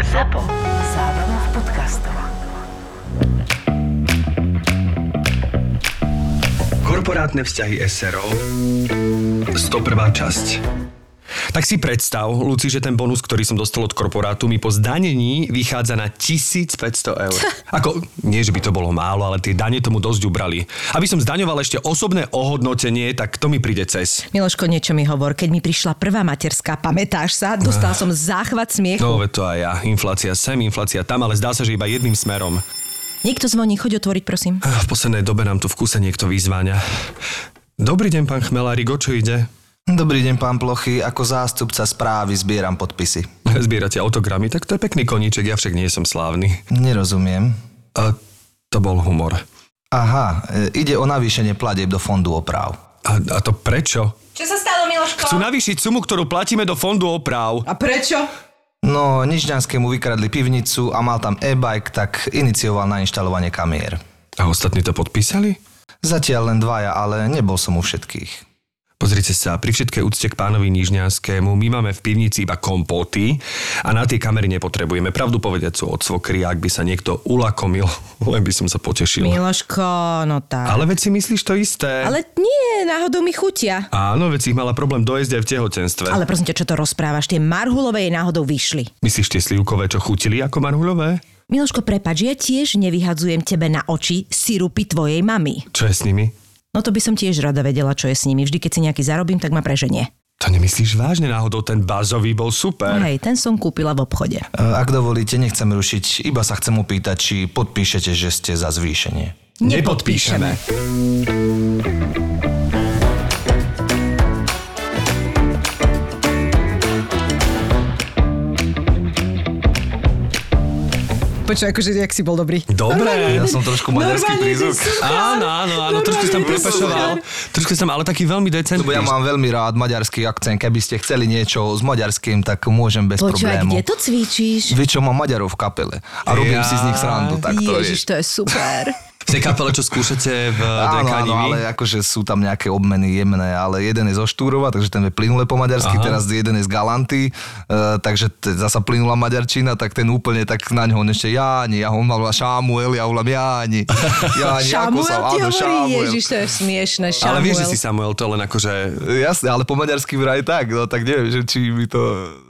ZAPO. Zábrná v podcastov. Korporátne vzťahy SRO 101. časť tak si predstav, Luci, že ten bonus, ktorý som dostal od korporátu, mi po zdanení vychádza na 1500 eur. Ako, nie, že by to bolo málo, ale tie dane tomu dosť ubrali. Aby som zdaňoval ešte osobné ohodnotenie, tak to mi príde cez. Miloško, niečo mi hovor. Keď mi prišla prvá materská, pamätáš sa? Dostal som záchvat smiechu. No, to aj ja. Inflácia sem, inflácia tam, ale zdá sa, že iba jedným smerom. Niekto zvoní, choď otvoriť, prosím. V poslednej dobe nám tu v kuse niekto vyzváňa. Dobrý deň, pán Chmelárik, o čo ide? Dobrý deň, pán Plochy. Ako zástupca správy zbieram podpisy. Zbierate autogramy, tak to je pekný koníček, ja však nie som slávny. Nerozumiem. A to bol humor. Aha, e, ide o navýšenie platieb do fondu oprav. A, a to prečo? Čo sa stalo, Miloško? Chcú navýšiť sumu, ktorú platíme do fondu oprav. A prečo? No, Nižňanskému vykradli pivnicu a mal tam e-bike, tak inicioval na inštalovanie kamier. A ostatní to podpísali? Zatiaľ len dvaja, ale nebol som u všetkých. Pozrite sa, pri všetkej úcte k pánovi Nižňanskému, my máme v pivnici iba kompoty a na tie kamery nepotrebujeme. Pravdu povedať sú od svokry, ak by sa niekto ulakomil, len by som sa potešil. Miloško, no tak. Ale veď si myslíš to isté. Ale nie, náhodou mi chutia. Áno, veď si ich mala problém dojsť aj v tehotenstve. Ale prosím ťa, čo to rozprávaš? Tie marhulové jej náhodou vyšli. Myslíš tie slivkové, čo chutili ako marhuľové? Miloško, prepač, ja tiež nevyhadzujem tebe na oči sirupy tvojej mamy. Čo je s nimi? No to by som tiež rada vedela, čo je s nimi. Vždy, keď si nejaký zarobím, tak ma preženie. To nemyslíš vážne náhodou, ten bazový bol super. Hej, ten som kúpila v obchode. E, Ak dovolíte, nechcem rušiť, iba sa chcem opýtať, či podpíšete, že ste za zvýšenie. Nepodpíšeme. Počuj, akože, jak si bol dobrý. Dobre. Ja som trošku maďarský prízvuk. Áno, áno, áno, trošku si tam prepašoval. Trošku si tam, ale taký veľmi decentný. Lebo ja mám veľmi rád maďarský akcent. Keby ste chceli niečo s maďarským, tak môžem bez problému. kde to cvičíš? Vy čo, mám Maďarov v kapele a robím Ja. si z nich srandu, tak to Ježiš, je. to je super. V tej kapele, čo skúšate v Áno, DK áno, ale akože sú tam nejaké obmeny jemné, ale jeden je zo Štúrova, takže ten je plynule po maďarsky, Aha. teraz jeden je z Galanty, uh, takže t- zasa plynula maďarčina, tak ten úplne tak na ňo ešte Jáni, ja on mal Šamuel, ja volám Jáni. Jáni, Šamuel sa, ti áno, hovorí, Šamuel. Ježiš, to je smiešne, Šamuel. Ale vieš, že si Samuel, to len akože... Jasne, ale po maďarsky vraj tak, no tak neviem, že či mi to,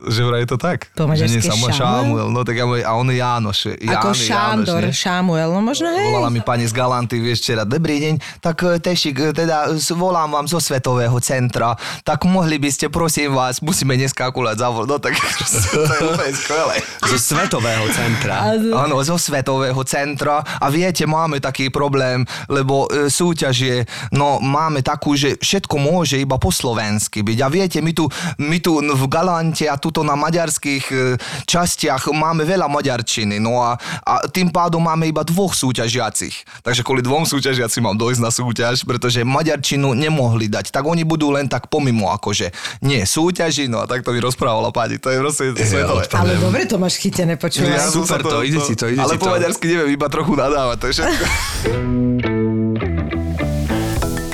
že vraj to tak. Po maďarsky Samuel, Šamuel? No tak ja môj, a on je Jánoš. Ako Jány, Šándor, Jánoš? Šamuel, no možno hej. Volala mi pani z Galanty, vieš, včera, dobrý deň, tak e, Tešik, e, teda s- volám vám zo Svetového centra, tak mohli by ste, prosím vás, musíme dneska akurát zavolať, no tak to je úplne skvelé. Zo svetového centra. Áno, zo Svetového centra a viete, máme taký problém, lebo e, súťaž je, no máme takú, že všetko môže iba po slovensky byť a viete, my tu, my tu v Galante a tuto na maďarských e, častiach máme veľa maďarčiny, no a, a tým pádom máme iba dvoch súťažiacich. Takže kvôli dvom súťažiacim mám dojsť na súťaž, pretože maďarčinu nemohli dať, tak oni budú len tak pomimo, akože nie súťaži, no a tak to mi rozprávala pani, to je proste svetové. odpad- Ale dobre to máš chytené, počúvaj. Ja Super sa to, ide si to, ide ale po to. maďarsky neviem, iba trochu nadávať, to je všetko.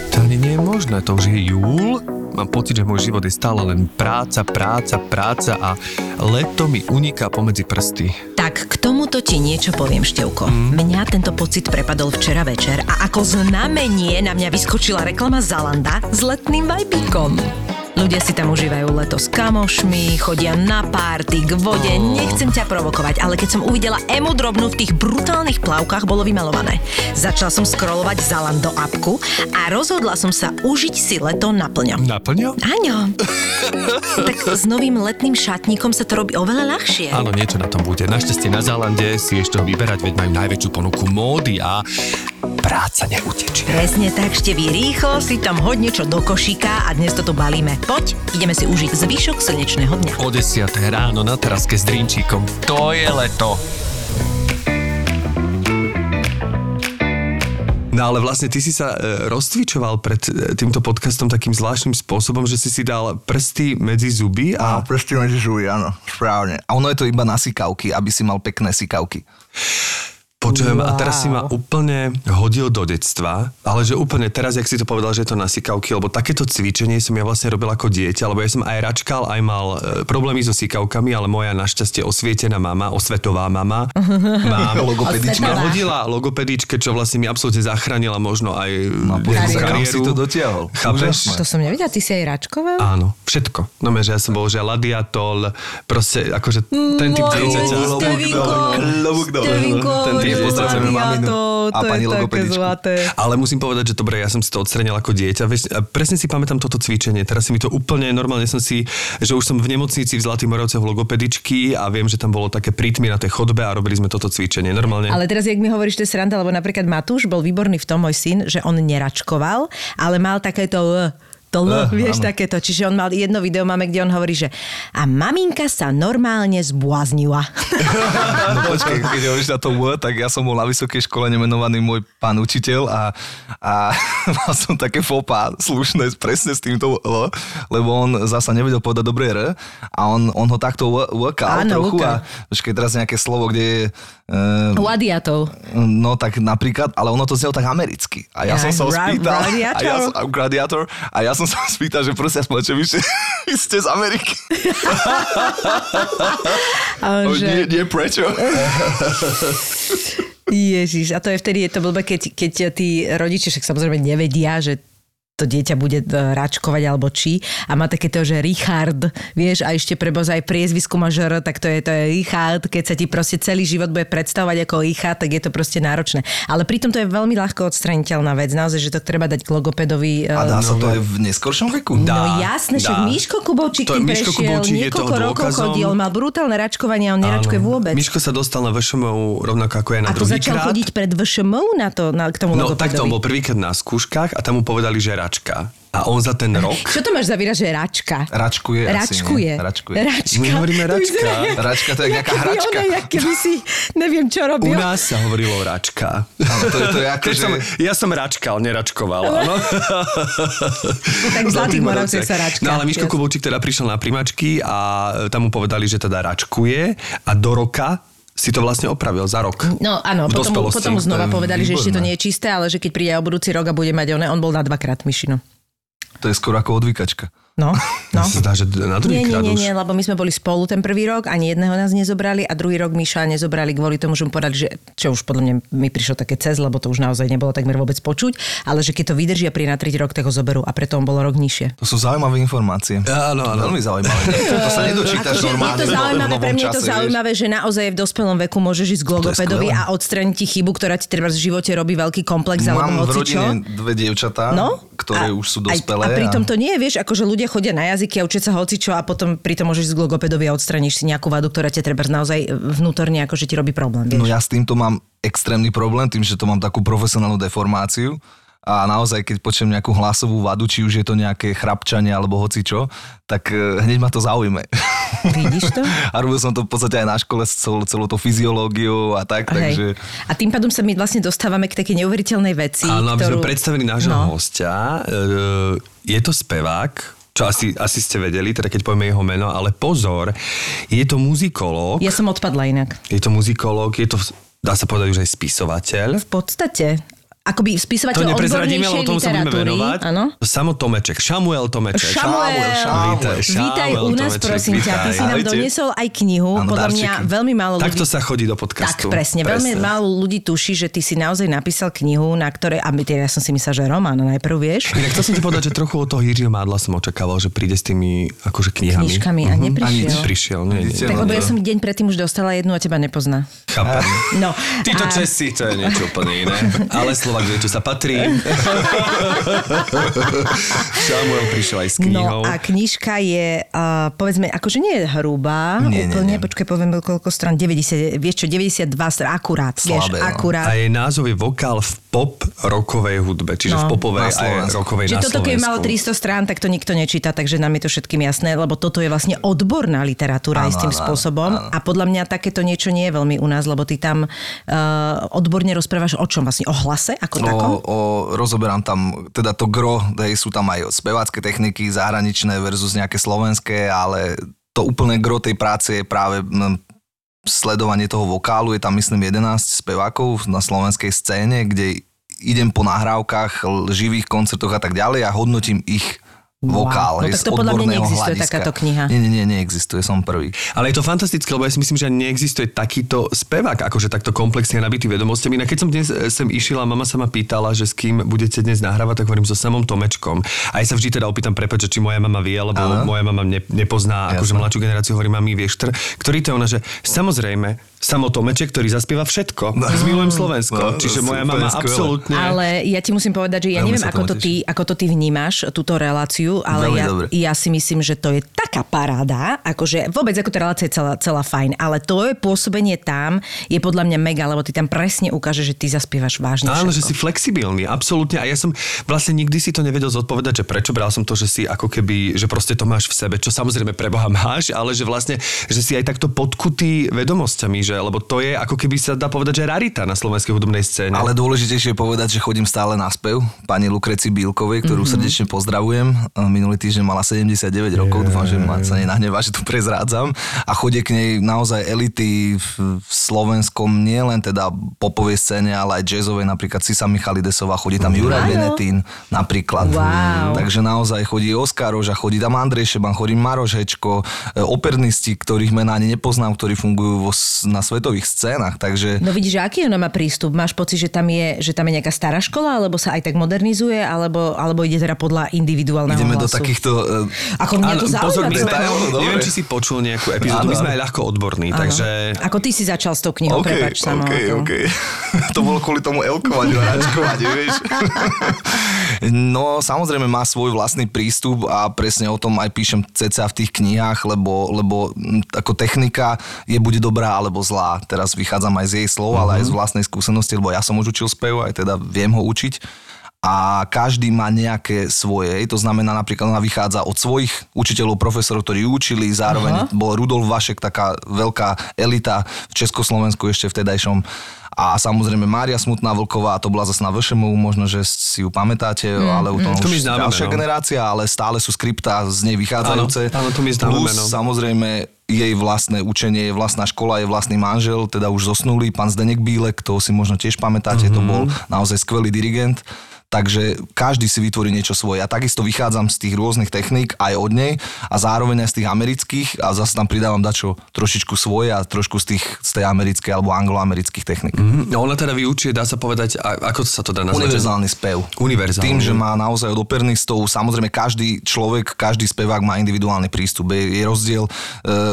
To ani nie je možné, to už je júl. Mám pocit, že môj život je stále len práca, práca, práca a leto mi uniká pomedzi prsty. Tak k tomuto ti niečo poviem, Števko. Mňa tento pocit prepadol včera večer a ako znamenie na mňa vyskočila reklama Zalanda s letným vajbíkom. Ľudia si tam užívajú leto s kamošmi, chodia na párty, k vode. Nechcem ťa provokovať, ale keď som uvidela emu drobnú v tých brutálnych plavkách, bolo vymalované. Začala som scrollovať Zalando appku a rozhodla som sa užiť si leto naplňo. Naplňo? Áno. tak s novým letným šatníkom sa to robí oveľa ľahšie. Áno, niečo na tom bude. Našťastie na Zálande si ešte toho vyberať, veď majú najväčšiu ponuku módy a práca neutečie. Presne tak, Števí, rýchlo si tam hodne čo do košíka a dnes to tu balíme. Poď, ideme si užiť zvyšok slnečného dňa. O 10 ráno na teraske s drinčíkom. To je leto. No ale vlastne ty si sa e, rozcvičoval pred e, týmto podcastom takým zvláštnym spôsobom, že si si dal prsty medzi zuby a... A prsty medzi žuj, áno, správne. A ono je to iba na sikavky, aby si mal pekné sikavky. Počujem, a Wow. teraz si ma úplne hodil do detstva, ale že úplne teraz, jak si to povedal, že je to na sikavky, lebo takéto cvičenie som ja vlastne robil ako dieťa, lebo ja som aj račkal, aj mal e, problémy so sikavkami, ale moja našťastie osvietená mama, osvetová mama, má Logopedička. ma hodila logopedičke, čo vlastne mi absolútne zachránila možno aj No, no, kariéru. si to dotiahol. Chápeš? To som nevedela, ty si aj račkoval? Áno, všetko. No že ja som bol, že ladiatol, proste akože ten typ dieťaťa. Klobúk dole. Pozdravujeme maminu to, a to pani je logopedičku. zlaté. Ale musím povedať, že dobre, ja som si to odstranil ako dieťa. Vieš, a presne si pamätám toto cvičenie. Teraz si mi to úplne normálne som si, že už som v nemocnici v Zlatých Moravcoch logopedičky a viem, že tam bolo také prítmy na tej chodbe a robili sme toto cvičenie. Normálne. Ale teraz, jak mi hovoríš, to je sranda, lebo napríklad Matúš bol výborný v tom, môj syn, že on neračkoval, ale mal takéto To L, Eh, vieš, áno. takéto. Čiže on mal jedno video, máme, kde on hovorí, že a maminka sa normálne zbláznila. No počkej, keď hovoríš na to W, tak ja som bol na vysokej škole nemenovaný môj pán učiteľ a, a mal som také fopa slušné presne s týmto L, lebo on zasa nevedel povedať dobré R a on, on ho takto workal Áno, trochu workal. a počkej, teraz nejaké slovo, kde je uh, Ladiatov. No tak napríklad, ale ono to znelo tak americky. A ja Ja, som sa ra- spýtal. radiator? A ja som, gladiator. A ja som sa spýtal, že prosím, že vy ste, vy ste z Ameriky. Oh, že... nie, nie, prečo? Ježiš, a to je vtedy, je to blbé, keď, keď tí rodičia však samozrejme nevedia, že to dieťa bude e, račkovať alebo či a má takéto, že Richard, vieš, a ešte preboza aj priezvisku má žr, tak to je, to je Richard, keď sa ti proste celý život bude predstavovať ako Richard, tak je to proste náročné. Ale pritom to je veľmi ľahko odstraniteľná vec, naozaj, že to treba dať k logopedovi. A e, dá sa to aj v neskoršom veku? Dá. No jasné, však dá. Miško Kubovčík To je- Miško Kubovčík je niekoľko toho rokov chodil, mal brutálne račkovanie a on neračkuje vôbec. Miško sa dostal na VŠMU rovnako ako ja na a to druhý začal krát. chodiť pred VŠMU na, to, na, k tomu No logopedovi. takto, on bol prvýkrát na skúškach a tam mu povedali, že račka. A on za ten rok... Čo to máš za výraz, že račka? Račkuje asi, Račkuje. nie? Račkuje. Račka. My hovoríme To račka. jak- Račka to je jak nejaká hračka. Ona, keby si, neviem čo U robil. nás sa hovorilo račka. Áno, to, je, to je ako, že... som, ja som račkal, neračkoval, áno. tak v Zlatých Moravciach sa račka. No ale Miško. Kubovčík teda prišiel na primačky a tam mu povedali, že teda račkuje a do roka si to vlastne opravil za rok. No áno, potom, dospelosti. potom mu znova povedali, že ešte to výborné. nie je čisté, ale že keď príde o budúci rok a bude mať one, on bol na dvakrát myšino. To je skoro ako odvykačka. No, no. Zdá, že na druhý Nie, nie, nie, nie, lebo my sme boli spolu ten prvý rok, ani jedného nás nezobrali a druhý rok Miša nezobrali kvôli tomu, že mu povedali, že čo už podľa mňa mi prišlo také cez, lebo to už naozaj nebolo takmer vôbec počuť, ale že keď to vydrží a príde na tretí rok, tak ho zoberú a preto on bol o rok nižšie. To sú zaujímavé informácie. Áno, áno. Veľmi zaujímavé. To, sa nedočítaš Akože normálne je to zaujímavé, pre mňa je to zaujímavé, že naozaj v dospelom veku môžeš ísť k logopedovi a odstraniť ti chybu, ktorá ti treba v živote robí veľký komplex alebo Mám v rodine dve dievčatá, No, ktoré už sú dospelé. A pritom to nie je, vieš, ako že ľudia chodia na jazyky a učia sa hocičo a potom pritom môžeš ísť k logopedovi a odstraníš si nejakú vadu, ktorá ťa treba naozaj vnútorne akože ti robí problém, vieš. No ja s týmto mám extrémny problém, tým, že to mám takú profesionálnu deformáciu a naozaj, keď počujem nejakú hlasovú vadu, či už je to nejaké chrapčanie alebo hocičo, tak eh, hneď ma to zaujme. Vidíš to? A robil som to v podstate aj na škole s celou, celou to fyziológiou a tak, takže... Hej. A tým pádom sa my vlastne dostávame k takej neuveriteľnej veci, Áno, aby sme ktorú... predstavili nášho No. hostia. E, Je to spevák, čo asi, asi ste vedeli, teda keď povieme jeho meno, ale pozor, je to muzikológ, Ja som odpadla inak. je to muzikológ, je to, dá sa povedať už aj spisovateľ. V podstate. Akoby spisovateľ To odbornejšej lebo tomu sa budeme venovať. Áno. Samo Tomeček, Šamuel Tomeček. Šamuel, Šamuel, Vítaj, u nás, Tomeček, prosím ťa. Ty si nám doniesol aj knihu. Podľa mňa veľmi málo ľudí... Takto sa chodí do Tak, podcastu. presne. Veľmi málo ľudí tuší, že ty si naozaj napísal knihu, na ktorej... A teda, ja som si myslela, že román najprv, vieš? Inak chcel som ti povedať, že trochu od toho Jiřího Mádla som očakával, že príde s tými akože knihami. Knižkami a Mhm. neprišiel. A nič prišiel. Nie, nie, Tak lebo ja som deň predtým už dostala jednu a teba nepozná. Chápem. No. Títo a- Česi, to je niečo úplne iné. Ale Slovak vie, čo sa patrí. Samuel prišiel aj s knihou. No a knižka je, uh, povedzme, akože nie je hrubá, Nie, nie, úplne, nie. počkaj, poviem koľko strán, 90, vieš čo, 92 strán, akurát, vieš, Slabé, no. akurát. A jej názov je vokál v pop rokovej hudbe, čiže No. v popovej Slovensku. rokovej Že na toto, keď malo Slovensku. 300 strán, tak to nikto nečíta, takže nám je to všetkým jasné, lebo toto je vlastne odborná literatúra Áno, istým áno, spôsobom áno. a podľa mňa takéto niečo nie je veľmi u nás, lebo ty tam uh, odborne rozprávaš o čom vlastne? O hlase ako takom? O, rozoberám tam, teda to gro, hej, sú tam aj spevácké techniky, zahraničné versus nejaké slovenské, ale to úplné gro tej práce je práve sledovanie toho vokálu, je tam myslím 11 spevákov na slovenskej scéne, kde idem po nahrávkach, živých koncertoch a tak ďalej a hodnotím ich vokál. No tak to podľa mňa odborného neexistuje hľadiska. takáto kniha. Nie, nie, nie, neexistuje, som prvý. Ale je to fantastické, lebo ja si myslím, že neexistuje takýto spevák, akože takto komplexne nabitý vedomostiami. No keď som dnes e, sem išiel a mama sa ma pýtala, že s kým budete dnes nahrávať, tak hovorím so samom Tomečkom. A ja sa vždy teda opýtam, prepáč, že či moja mama vie, lebo Áno. moja mama ne, nepozná Jasné. akože mladšiu generáciu, hovorím, mami, vieš, ktorý to je ona, že samozrejme, samo Tomeček, ktorý zaspieva všetko. Zmilujem Slovensko. No, Čiže moja mama skvelé. absolútne... Ale ja ti musím povedať, že ja Veľmi neviem, ako to, ty, ako to ty vnímaš, túto reláciu, ale Veľmi ja, dobre. ja si myslím, že to je taká paráda, akože vôbec ako tá relácia je celá, celá fajn, ale to je pôsobenie tam je podľa mňa mega, lebo ty tam presne ukážeš, že ty zaspievaš vážne Áno, že si flexibilný, absolútne. A ja som vlastne nikdy si to nevedel zodpovedať, že prečo bral som to, že si ako keby, že proste to máš v sebe, čo samozrejme pre Boha máš, ale že vlastne, že si aj takto podkutý vedomosťami, že, lebo to je ako keby sa dá povedať, že rarita na slovenskej hudobnej scéne. Ale dôležitejšie je povedať, že chodím stále na spev pani Lukreci Bílkovej, ktorú Mhm. mm-hmm. srdečne pozdravujem. Minulý týždeň mala 79 rokov, dúfam, že ma sa nenahnevá, že tu prezrádzam. A chodí k nej naozaj elity v, v slovenskom, nie len teda popovej scéne, ale aj jazzovej, napríklad Sisa Michalidesová, chodí tam Juraj Áno. Benetín napríklad. Wow. Takže naozaj chodí Oskar Roža, chodí tam Andrej Šeban, chodí Maroš Hečko, e, opernisti, ktorých mená ani nepoznám, ktorí fungujú vo, s- na svetových scénach. Takže No vidíš, aký ona má prístup? Máš pocit, že tam je, že tam je nejaká stará škola, alebo sa aj tak modernizuje, alebo, alebo ide teda podľa individuálneho ideme do hlasu? takýchto... e, Ako mňa to Áno, pozor, my zaujíma. sme, dobre. neviem, či si počul nejakú epizódu, my sme aj ľahko odborní, takže... Ako ty si začal s tou knihou, prepač samo. OK, ako. OK. to bolo kvôli tomu elkovaniu račkovaniu, vieš. no, samozrejme má svoj vlastný prístup a presne o tom aj píšem ceca v tých knihách, lebo, lebo mm, ako technika je buď dobrá alebo zlá. Teraz vychádzam aj z jej slov, ale aj z vlastnej skúsenosti, lebo ja som už učil spev, aj teda viem ho učiť a každý má nejaké svoje. To znamená napríklad ona vychádza od svojich učiteľov, profesorov, ktorí učili, zároveň Aha. bol Rudolf Vašek, taká veľká elita v Československu ešte vtedajšom. A samozrejme Mária Smutná Vlková, to bola zase na VŠMU, možno, že si ju pamätáte, mm, ale tom To mi už známe ďalšia meno. generácia, ale stále sú skriptá z nej vychádzajúce. Áno, áno, to známe Plus, samozrejme, jej vlastné učenie, jej vlastná škola, jej vlastný manžel, teda už zosnulý, pán Zdenek Bílek, to si možno tiež pamätáte, mm-hmm. to bol naozaj skvelý dirigent. Takže každý si vytvorí niečo svoje. Ja takisto vychádzam z tých rôznych techník aj od nej a zároveň aj z tých amerických a zase tam pridávam dačo trošičku svoje a trošku z, tých, z tej americkej alebo angloamerických techník. Mm-hmm. No ona teda vyučuje, dá sa povedať, ako sa to dá nazvať? Univerzálny spev. Univerzálny. Tým, že má naozaj od opernistov, samozrejme každý človek, každý spevák má individuálny prístup. Je, je rozdiel e,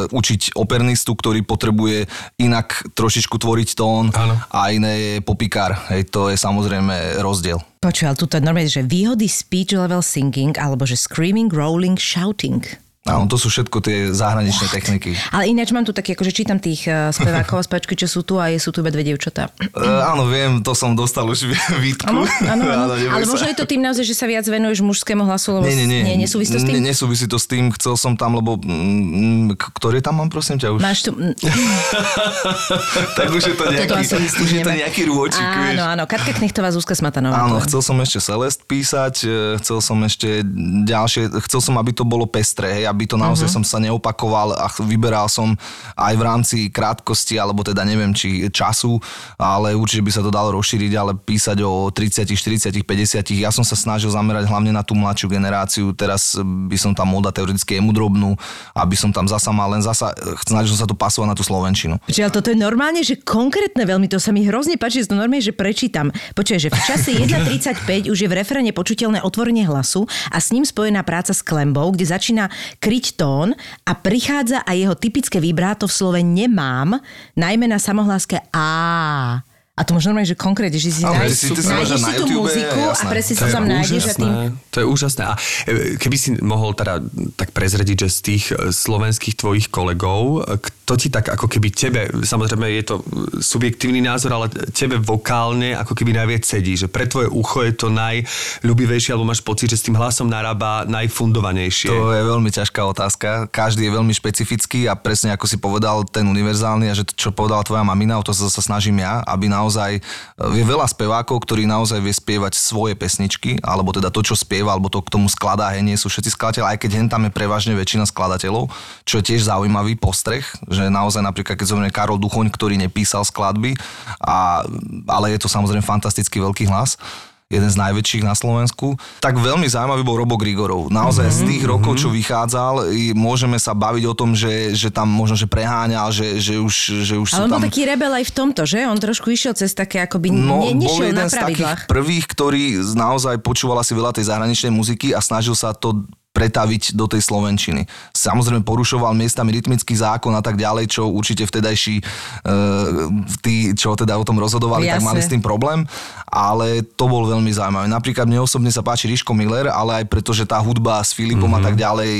učiť opernistu, ktorý potrebuje inak trošičku tvoriť tón Áno. a iné je popikár. Hej, to je samozrejme rozdiel. Počuj, ale tuto je normálne, že výhody speech level singing, alebo že screaming, rolling, shouting. Áno, to sú všetko tie zahraničné techniky. Ale ináč mám tu také, akože čítam tých uh, spevákov a spevačky, čo sú tu a je, sú tu iba dve dievčatá. E, áno, viem, to som dostal už výtku. Áno, áno, áno. Ale možno je to tým naozaj, že sa viac venuješ mužskému hlasu, lebo Nie, nie, nie. nie nesúvisí to s tým? Nie, nesúvisí to s tým, chcel som tam, lebo... Mm, k- ktoré tam mám, prosím ťa, už? Máš tu... mm, tak už je to nejaký, už je to nejaký rôčik. Áno, áno, Katka Knechtová, Zuzka Smatanová. Áno, chcel som ešte Celest písať, e, chcel som ešte ďalšie, chcel som, aby to bolo pestré, hej, aby to naozaj Mhm. som sa neopakoval a vyberal som aj v rámci krátkosti, alebo teda neviem, či času, ale určite by sa to dalo rozšíriť, ale písať o 30, 40, 50. Ja som sa snažil zamerať hlavne na tú mladšiu generáciu, teraz by som tam mohol dať teoreticky emu drobnú, aby som tam zasa mal len zasa, snažil som sa to pasovať na tú Slovenčinu. Čiže ale toto je normálne, že konkrétne veľmi, to sa mi hrozne páči, že to normálne, že prečítam. Počuj, že v čase 1.35 už je v referene počuteľné otvorenie hlasu a s ním spojená práca s klembou, kde začína kryť tón a prichádza aj jeho typické vibráto v slove nemám, najmä na samohláske A. A to možno normálne, že konkrétne, že si Ale nájdeš, si si nájdeš si na tú YouTube, muziku a jasné. presne To sa je tam nájdeš a tým... To je úžasné. A e, keby si mohol teda tak prezrediť, že z tých e, slovenských tvojich kolegov, e, kto ti tak ako keby tebe, samozrejme je to subjektívny názor, ale tebe vokálne ako keby najviac sedí, že pre tvoje ucho je to najľubivejšie, alebo máš pocit, že s tým hlasom narába najfundovanejšie. To je veľmi ťažká otázka. Každý je veľmi špecifický a presne ako si povedal, ten univerzálny a že to, čo povedala tvoja mamina, o to sa, sa snažím ja, aby naozaj naozaj, je veľa spevákov, ktorí naozaj vie spievať svoje pesničky, alebo teda to, čo spieva, alebo to k tomu skladá, hej, nie sú všetci skladateľi, aj keď hen tam je prevažne väčšina skladateľov, čo je tiež zaujímavý postreh, že naozaj napríklad, keď zomrie Karol Duchoň, ktorý nepísal skladby, a, ale je to samozrejme fantasticky veľký hlas, jeden z najväčších na Slovensku. Tak veľmi zaujímavý bol Robo Grigorov. Naozaj mm-hmm. z tých rokov, čo vychádzal, môžeme sa baviť o tom, že, že tam možno, že preháňal, že, že už, že už Ale on tam... bol taký rebel aj v tomto, že? On trošku išiel cez také, akoby No, ne, bol nešiel jeden na z takých prvých, ktorý naozaj počúval asi veľa tej zahraničnej muziky a snažil sa to pretaviť do tej slovenčiny. Samozrejme porušoval miestami rytmický zákon a tak ďalej, čo určite vtedajší uh, tí, čo teda o tom rozhodovali, tak Jasne. mali s tým problém, ale to bol veľmi zaujímavé. Napríklad mne osobne sa páči Riško Miller, ale aj preto, že tá hudba s Filipom Mhm. mm-hmm. a tak ďalej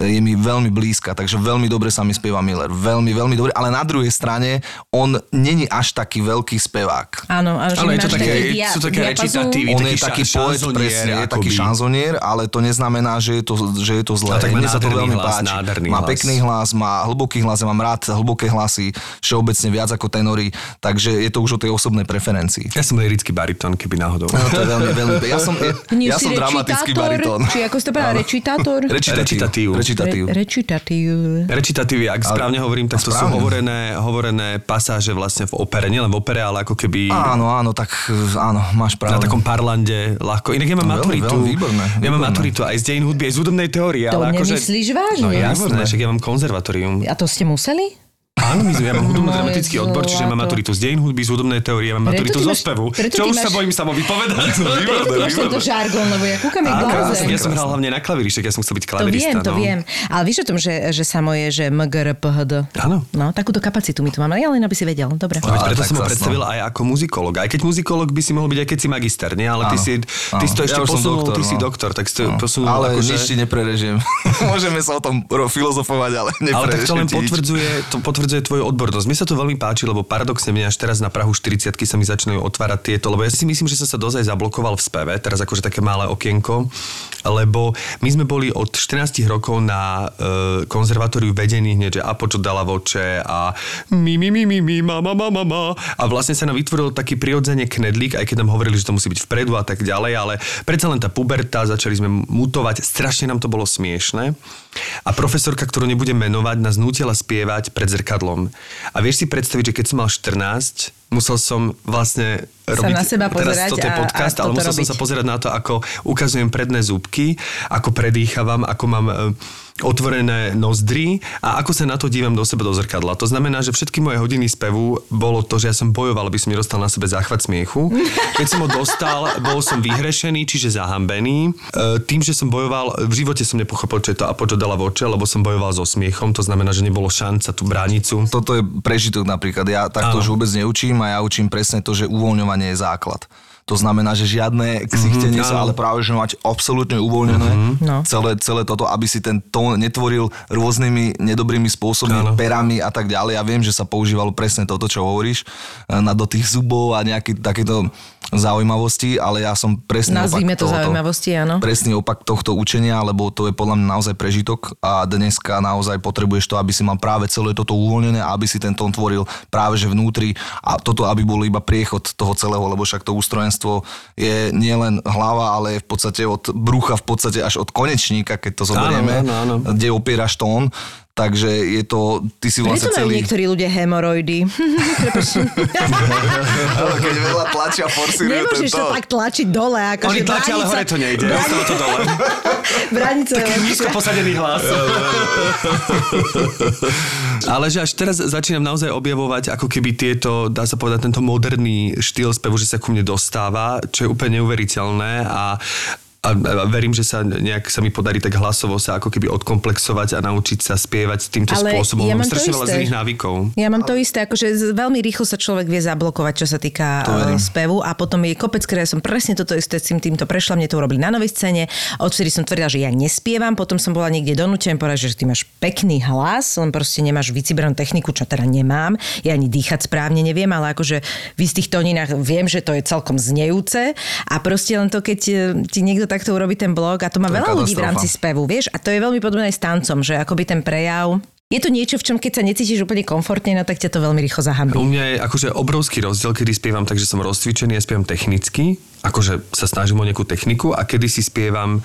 je mi veľmi blízka, takže veľmi dobre sa mi spieva Miller. Veľmi, veľmi dobre, ale na druhej strane on není až taký veľký spevák. Áno, a že Áno, je to také, dia- sú také recitatívy, On je taký poet, presne, je taký šanzonier, ale to neznamená, že je to, že je to zlé. A tak Mne sa to veľmi hlas, páči. má hlas. pekný hlas, má hlboký hlas, ja mám rád hlboké hlasy, všeobecne viac ako tenory, takže je to už o tej osobnej preferencii. Ja som lirický baritón, keby náhodou. No, to je veľmi, veľmi, ja som, ja, ja som dramatický recitátor, baritón. Či ako si to povedal, recitátor? Recitatív. Recitatív. Re, recitatív. Ak správne hovorím, tak to sú hovorené, hovorené pasáže vlastne v opere, nielen v opere, ale ako keby Áno, áno, tak áno, máš na pravdu. takom parlando ľahko. Inak ja mám No, veľmi, maturitu. veľmi výborné, Ja mám výborné. maturitu aj z dejín hudby, aj z hudobnej teórie. To ale akože, nemyslíš vážne? No jasné, však ja mám konzervatórium. A to ste museli? Áno, my sme, ja mám hudobno-dramatický odbor, čiže mám maturitu z dejín hudby, z hudobnej teórie, mám maturitu zo spevu. Čo už sa bojím samo vypovedať. Preto ty máš tento žargon, lebo ja kúkam jak ja som hral hlavne na klavíri, ja som chcel byť To klavirista. viem, to no. viem. Ale víš o tom, že, že samo je, že MGRPHD. Áno. No, takúto kapacitu my tu máme. Ja len aby si vedel. Dobre. No, veď Ale preto som ho no. predstavil aj ako muzikolog. Aj keď muzikolog by si mohol byť, aj keď si magister, nie? Ale ty si, ty si to ešte posunul, ty si no. doktor, tak si to posunul Ale akože... nič ti neprerežiem. Môžeme sa o tom filozofovať, ale neprerežiem Ale tak to len potvrdzuje, to potvrdzuje tvoju odbornosť. Mne sa to veľmi páči, lebo paradoxne mne až teraz na Prahu 40 sa mi začínajú otvárať tieto, lebo ja si myslím, že som sa dozaj zablokoval v speve, teraz akože také malé okienko, lebo my sme boli od 14 rokov na e, konzervatóriu vedení hneď, že Apočo dala voče a mi, mi, mi, mi, mi, mama, mama, mama. A vlastne sa nám vytvoril taký prirodzene knedlík, aj keď nám hovorili, že to musí byť vpredu a tak ďalej, ale predsa len tá puberta, začali sme mutovať, strašne nám to bolo smiešne. A profesorka, ktorú nebudem menovať, nás nútila spievať pred zrkadlom. A vieš si predstaviť, že keď som mal 14, musel som vlastne Sa robiť... na seba teraz toto je a- podcast, a ale toto musel som robiť. sa pozerať na to, ako ukazujem predné zúbky, ako predýchavam, ako mám e, otvorené nozdry a ako sa na to dívam do seba do zrkadla. To znamená, že všetky moje hodiny spevu bolo to, že ja som bojoval, aby som nedostal na sebe záchvat smiechu. Keď som ho dostal, bol som vyhrešený, čiže zahambený. E, Tým, že som bojoval, v živote som nepochopil, čo je to Apočo dala voče, lebo som bojoval so smiechom, to znamená, že nebolo šanca tú bránicu. Toto je prežitok napríklad. Ja takto už vôbec neučím a ja učím presne to, že uvoľňovanie je základ. To znamená, že žiadne ksichtenie Mhm, sa, áno. ale práve, že mať absolútne uvoľnené No. celé, celé toto, aby si ten tón netvoril rôznymi nedobrými spôsobmi, Áno. perami a tak ďalej. Ja viem, že sa používalo presne toto, čo hovoríš, e, na do tých zubov a nejaké takéto zaujímavosti, ale ja som presne Nazvime opak to tohoto. zaujímavosti, áno. Presný opak tohto učenia, lebo to je podľa mňa naozaj prežitok a dneska naozaj potrebuješ to, aby si mal práve celé toto uvoľnené a aby si ten tón tvoril práve že vnútri a toto, aby bol iba priechod toho celého, lebo však to ústrojenstvo je nielen hlava, ale je v podstate od brucha v podstate až od konečníka, keď to zoberieme, áno, áno. kde opieraš tón. Takže je to, ty si Preto vlastne majú celý... niektorí ľudia hemoroidy. Ale keď veľa tlačia, forsírujú Nemôžeš to tak tlačiť dole. Ako Oni tlačia, ale hore to nejde. Ostalo to dole. Je lepšie. Nízko posadený hlas. Ale že až teraz začínam naozaj objavovať ako keby tieto, dá sa povedať, tento moderný štýl spevu, že sa ku mne dostáva, čo je úplne neuveriteľné a a a verím, že sa nejak sa mi podarí tak hlasovo sa ako keby odkomplexovať a naučiť sa spievať týmto Ale spôsobom. ja Mám strašne veľa zlých návykov. Ja mám to isté, akože veľmi rýchlo sa človek vie zablokovať, čo sa týka To verím. spevu a potom je kopec, ktoré ja som presne toto isté s tým, týmto prešla, mne to urobili na novej scéne, odvtedy som tvrdila, že ja nespievam, potom som bola niekde donútená povedať, že ty máš pekný hlas, len proste nemáš vycibranú techniku, čo teda nemám, ja ani dýchať správne neviem, ale akože v istých tóninách viem, že to je celkom znejúce a proste len to, keď e, ti niekto takto urobí ten blog a to má To veľa ľudí v rámci spevu, vieš, a to je veľmi podobné aj s tancom, že akoby ten prejav Je to niečo, v čom keď sa necítiš úplne komfortne, no tak ťa to veľmi rýchlo zahambí. U mňa je akože obrovský rozdiel, kedy spievam tak, že som rozcvičený, ja spievam technicky, akože sa snažím o nejakú techniku a kedy si spievam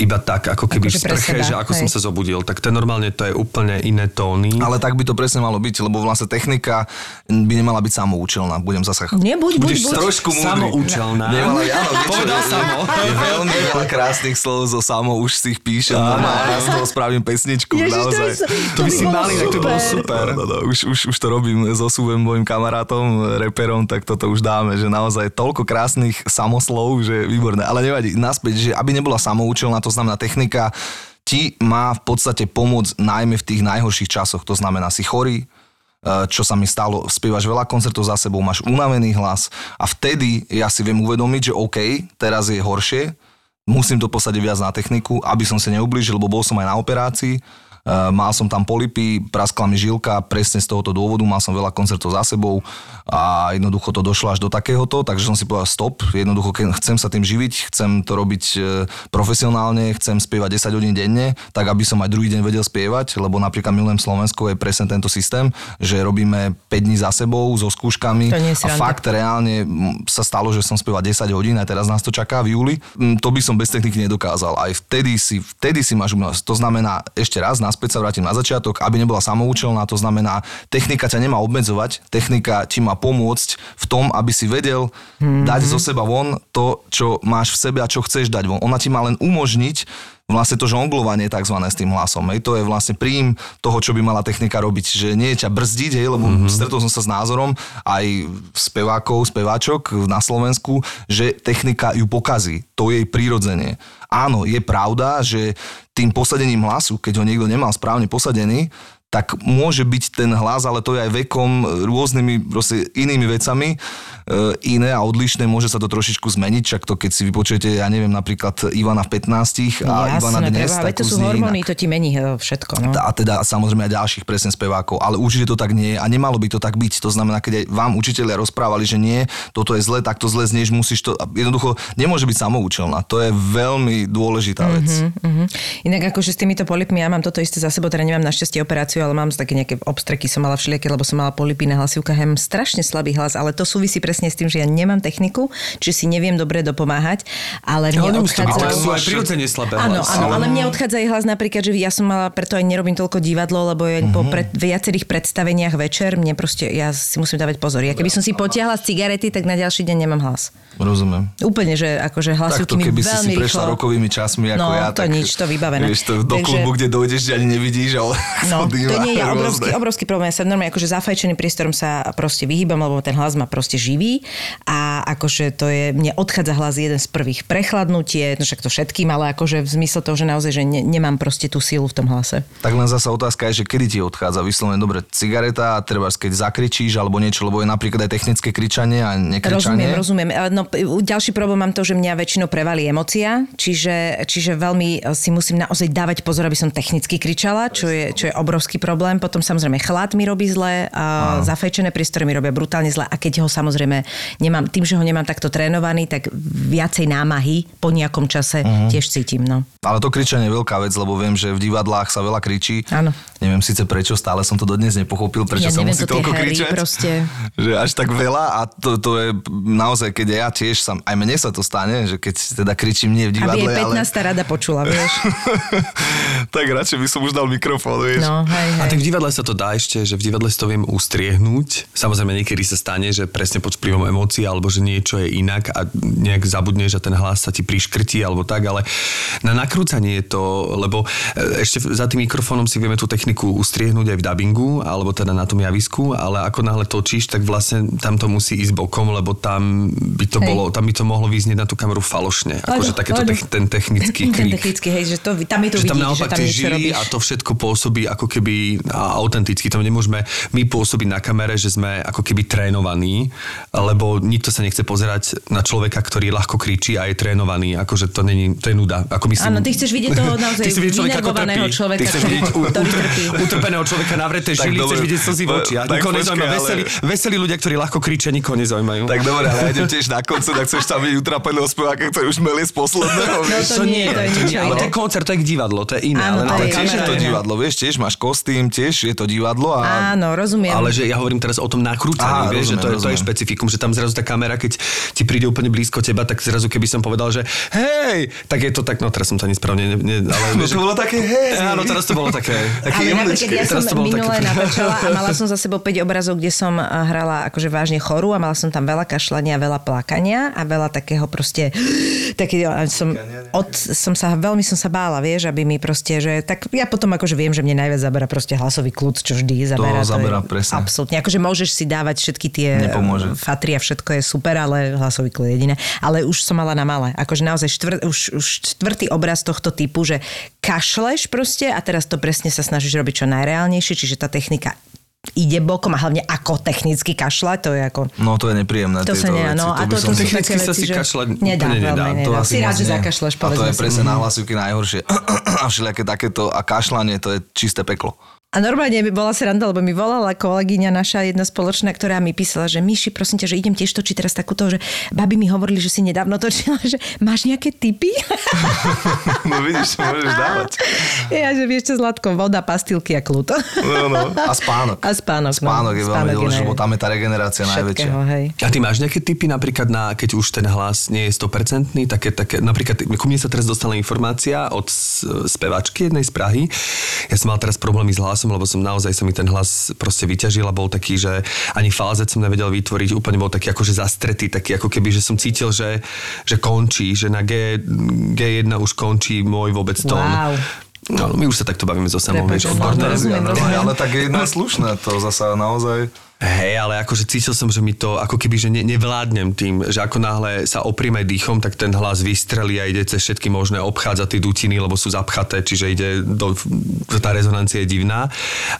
iba tak, ako keby Akože v sprche, seba, že ako hej. som sa zobudil. Tak to je normálne, to je úplne iné tóny. Ale tak by to presne malo byť, lebo vlastne technika by nemala byť samoučelná. Budem zasa... Nie, buď, buď, trošku múdry. samoučelná. Nemala, áno, Povedal samo. Je veľmi veľa krásnych slov zo samo, už si ich píšem. Normálne, ja z toho spravím pesničku, Ježiš, to naozaj. sa- To by si mali, tak to bolo super. No, no, už, už, už to robím so Súvem, mojim kamarátom, reperom, tak toto už dáme, že naozaj toľko krásnych samoslov, že výborné. Ale nevadí, naspäť, že aby nebola samoučelná, to znamená technika, ti má v podstate pomôcť najmä v tých najhorších časoch. To znamená, si chorý, eh, čo sa mi stalo, spievaš veľa koncertov za sebou, máš unavený hlas a vtedy ja si viem uvedomiť, že OK, teraz je horšie, musím to posadiť viac na techniku, aby som si neublížil, lebo bol som aj na operácii, mal som tam polipy, praskla mi žilka, presne z tohoto dôvodu, mal som veľa koncertov za sebou a jednoducho to došlo až do takéhoto, takže som si povedal stop, jednoducho chcem sa tým živiť, chcem to robiť e, profesionálne, chcem spievať 10 hodín denne, tak aby som aj druhý deň vedel spievať, lebo napríklad Milujem Slovensko je presne tento systém, že robíme 5 dní za sebou so skúškami a fakt reálne sa stalo, že som spieval 10 hodín, aj teraz nás to čaká v júli. Mm, To by som bez techniky nedokázal. Aj vtedy si, vtedy si máš umelosť. To znamená, ešte raz, naspäť sa vrátim na začiatok, aby nebola samoučelná, to znamená, technika ťa nemá obmedzovať, technika ti má pomôcť v tom, aby si vedel Mhm. dať zo seba von to, čo máš v sebe a čo chceš dať von. Ona ti má len umožniť vlastne to žonglovanie tzv. s tým hlasom. Hej. To je vlastne príjm toho, čo by mala technika robiť. Že nie je ťa brzdiť, hej, lebo mm-hmm. stretol som sa s názorom aj spevákov, speváčok na Slovensku, že technika ju pokazí. To je jej prírodzenie. Áno, je pravda, že tým posadením hlasu, keď ho niekto nemal správne posadený, tak môže byť ten hlas, ale to je aj vekom, rôznymi proste inými vecami, e, iné a odlišné, môže sa to trošičku zmeniť, čak to keď si vypočujete, ja neviem, napríklad Ivana v 15 a Ivana Jasné, dnes, treba, tak to sú hormóny, inak. to ti mení eh, všetko. No. A teda samozrejme aj ďalších presne spevákov, ale určite to tak nie je a nemalo by to tak byť. To znamená, keď aj vám učitelia rozprávali, že nie, toto je zle, tak to zle znieš, musíš to, jednoducho nemôže byť samoučelná. To je veľmi dôležitá vec. Mhm. Inak akože s týmito polipmi, ja mám toto isté za sebou, teda nemám našťastie operáciu, ale mám také nejaké obstreky, som mala všelijaké, lebo som mala polipy na hlasivkách, ja mám strašne slabý hlas, ale to súvisí presne s tým, že ja nemám techniku, čiže si neviem dobre dopomáhať, ale Ale mne odchádza... tak sú aj prirodzene slabé Áno, áno, ale mne odchádza aj hlas napríklad, že ja som mala, preto aj nerobím toľko divadlo, lebo ja po pred, viacerých predstaveniach večer, mne proste, ja si musím dávať pozor. Ja keby som si potiahla z cigarety, tak na ďalší deň nemám hlas. Rozumiem. Úplne, že akože hlasivky mi keby si veľmi si prešla rýchlo... rokovými časmi ako No, ja, to tak nič, to vybavené. Vieš, to do Takže- klubu, kde dojdeš, ani nevidíš, ale No, to, nie rôzne. obrovský, obrovský problém. Ja sa normálne akože zafajčeným priestorom sa proste vyhýbam, lebo ten hlas ma proste živí a akože to je, mne odchádza hlas jeden z prvých prechladnutie, no však to všetkým, ale akože v zmysle toho, že naozaj, že ne, nemám proste tú silu v tom hlase. Tak len zasa otázka je, že kedy ti odchádza vyslovene dobre cigareta, treba keď zakričíš alebo niečo, lebo je napríklad aj technické kričanie a nekričanie. Rozumiem, rozumiem. Ale No, ďalší problém mám to, že mňa väčšinou prevalí emocia, čiže, čiže veľmi si musím naozaj dávať pozor, aby som technicky kričala, čo je, čo je obrovský problém. Potom samozrejme chlad mi robí zle, a zafejčené priestory mi robia brutálne zle a keď ho samozrejme nemám, tým, že ho nemám takto trénovaný, tak viacej námahy po nejakom čase tiež cítim. No. Ale to kričanie je veľká vec, lebo viem, že v divadlách sa veľa kričí. Áno. Neviem síce prečo, stále som to dodnes nepochopil, prečo Ja sa musí to toľko kričať. proste. Že až tak veľa a to, to je naozaj, keď ja tiež sa, aj mne sa to stane, že keď teda kričím nie v Aby divadle, aj 15. ale... rada počula, vieš. tak radšej by som už dal mikrofón, vieš. No, hej, A hej. tak v divadle sa to dá ešte, že v divadle si to viem ustriehnúť. Samozrejme niekedy sa stane, že presne pod vplyvom emócií alebo že niečo je inak a nejak zabudneš a ten hlas sa ti priškrtí alebo tak, ale na nakrúcanie je to, lebo e, ešte za tým mikrofónom si vieme tú techniku ustriehnúť aj v dabingu alebo teda na tom javisku, ale ako náhle točíš, tak vlastne tam to musí ísť bokom, lebo tam by to Hej. bolo, tam by to mohlo vyznieť na tú kameru falošne. Akože takéto tech, ten technický Ten krik. technický, hej, že to, tam je to že tam vidieť, že naopak tam žily robíš. a to všetko pôsobí ako keby a autenticky. Tam nemôžeme my pôsobiť na kamere, že sme ako keby trénovaní, lebo nikto sa nechce pozerať na človeka, ktorý ľahko kričí a je trénovaný. Akože to, není, to je nuda. Ako myslím, Áno, ty chceš vidieť toho naozaj ty vidieť človeka, ako trpí. človeka, Ty chceš vidieť utrpeného človeka navreté Tak žily, dobre, chceš vidieť slzy v očiach. tak Nikoho počkaj, nezaujíma. ale- Veselí, veselí ľudia, ktorí ľahko kričia, nikoho nezaujímajú. Tak dobre, ale ja idem tiež na koncert, tak chceš tam vidieť utrapeného speváka, ktorý už melie z posledného, No vieš. to nie, to je niečo Ale to je koncert, to je divadlo, to je iné. Áno, ale to na tiež je to divadlo, vieš, tiež máš kostým, tým tiež, je to divadlo a Áno, rozumiem. Ale že ja hovorím teraz o tom nakrúcaní, Aha, vieš, že to, je, rozumiem, to je rozumiem. špecifikum, že tam zrazu tá kamera, keď ti príde úplne blízko teba, tak zrazu keby som povedal, že hej, tak je to tak, no teraz som to nesprávne, ne, ne, ale No to bolo také, hej. Áno, teraz to bolo také. Také Ale napríklad ja som také- natáčala a mala som za sebou 5 obrazov, kde som eh, hrala akože vážne chorú a mala som tam veľa kašľania, veľa plakania a veľa takého proste, taký, som, od, som sa, veľmi som sa bála, vieš, aby mi proste, že tak ja potom akože viem, že mne najviac zabera proste hlasový kľud, čo vždy zabera. zabera, je presne. Absolútne, akože môžeš si dávať všetky tie Nepomôže. eh, fatry a všetko je super, ale hlasový kľud je jediné. Ale už som mala na malé. Akože naozaj štvr, už, už štvrtý obraz tohto typu, že kašleš proste a teraz to presne sa snažíš robiť čo najreálnejšie, čiže tá technika ide bokom a hlavne ako technicky kašľať, to je ako... No to je nepríjemné. To sa nedá, no a to, to také Technicky sa si že... kašľať nedá, úplne nedá. veľmi To nedá. asi Si rád, že nie. zakašľeš, A to povedzme je presne nahlasivky najhoršie. A všelijaké takéto a kašľanie, to je čisté peklo. A normálne by bola sranda, lebo mi volala kolegyňa naša jedna spoločná, ktorá mi písala, že Myši, prosím ťa, že idem tiež točiť teraz takúto, že babi mi hovorili, že si nedávno točila, že máš nejaké tipy? No vidíš, čo môžeš dávať. ja, že vieš čo, Zlatko, voda, pastilky a kľúto. No, no. A spánok. A spánok, no. Spánok je veľmi dôležitý, lebo tam je tá regenerácia najväčšia. Hej. A ty máš nejaké tipy napríklad na, keď už ten hlas nie je 100%, také, také, napríklad ku mne sa teraz dostala informácia od speváčky jednej z Prahy. Ja som mal teraz problémy s hlasom, lebo som naozaj sa mi ten hlas proste vyťažil a bol taký, že ani falzet som nevedel vytvoriť, úplne bol taký akože zastretý, taký ako keby, že som cítil, že, že končí, že na G, G1 už končí môj vôbec tón. Wow. No, my už sa takto bavíme so samou, vieš, no, odborné. rozumiem. Ale tak je jedna slušná, to zasa naozaj... Hej, ale akože cítil som, že mi to ako keby, že ne, nevládnem tým, že ako náhle sa oprime dýchom, tak ten hlas vystrelí a ide cez všetky možné obchádza tie dutiny, lebo sú zapchaté, čiže ide do, tá rezonancia je divná.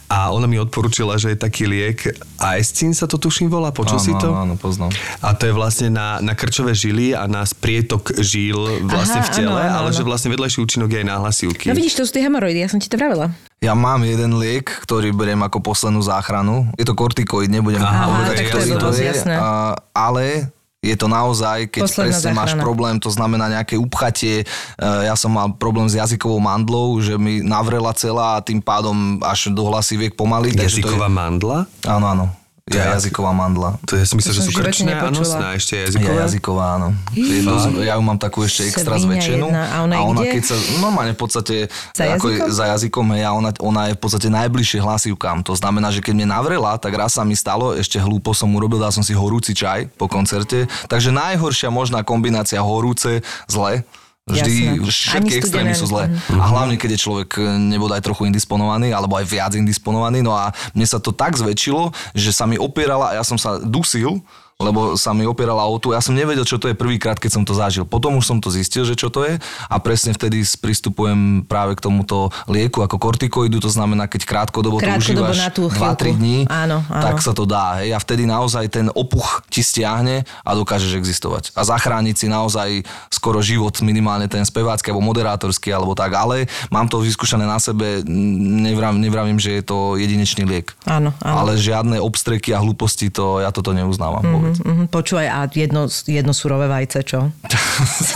A ona mi odporúčila, že je taký liek, Aescin sa to tuším volá, počul áno, si to? Áno, áno, poznám. A to je vlastne na, na krčové žily a na sprietok žil vlastne Aha, v tele, áno, áno, ale áno. že vlastne vedľajší účinok je aj na hlasivky. No vidíš, to sú tie hemoroidy, ja som ti to vravela. Ja mám jeden liek, ktorý beriem ako poslednú záchranu. Je to kortikoid, nebudem Aha, povedať, tak to je ktorý jasné. a, ale je to naozaj, keď Posledná presne máš záchrana. problém, to znamená nejaké upchatie. E, Ja som mal problém s jazykovou mandlou, že mi navrela celá a tým pádom až do hlasiviek pomaly. takže to je- Jazyková mandla? Áno, áno. Je To je- jazyková mandla. To ja To že sú krčné a a ešte Je jazykové. jazyková, áno. Je jedno ja ju mám takú ešte extra zväčšenú. A ona je kde? keď sa, normálne v podstate, Za ako je, jazykom? za jazykom, hej, a ona, ona je v podstate najbližšie hlasivkám. To znamená, že keď mne navrela, tak raz sa mi stalo, ešte hlúpo som urobil, dal som si horúci čaj po koncerte. Takže najhoršia možná kombinácia horúce, zle. Vždy, všetky Ani extrémy sú zlé. mhm. A hlavne, keď je človek e, nebodaj trochu indisponovaný, alebo aj viac indisponovaný. No a mne sa to tak zväčšilo, že sa mi opierala a ja som sa dusil, lebo sa mi opierala o tú. Ja som nevedel, čo to je prvýkrát, keď som to zažil. Potom už som to zistil, že čo to je a presne vtedy pristupujem práve k tomuto lieku ako kortikoidu, to znamená, keď krátkodobo to Krátkodobo užívaš na tú 2-3 chvíľku. dní, Áno, áno. tak sa to dá. Hej. A vtedy naozaj ten opuch ti stiahne a dokážeš existovať. A zachrániť si naozaj skoro život, minimálne ten spevácky alebo moderátorský alebo tak. Ale mám to vyskúšané na sebe, nevravím, nevravím že je to jedinečný liek. Áno, áno. Ale žiadne obstreky a hlúposti, to ja toto neuznávam vôbec. Mhm, počúvaj, a jedno, jedno surové vajce, čo?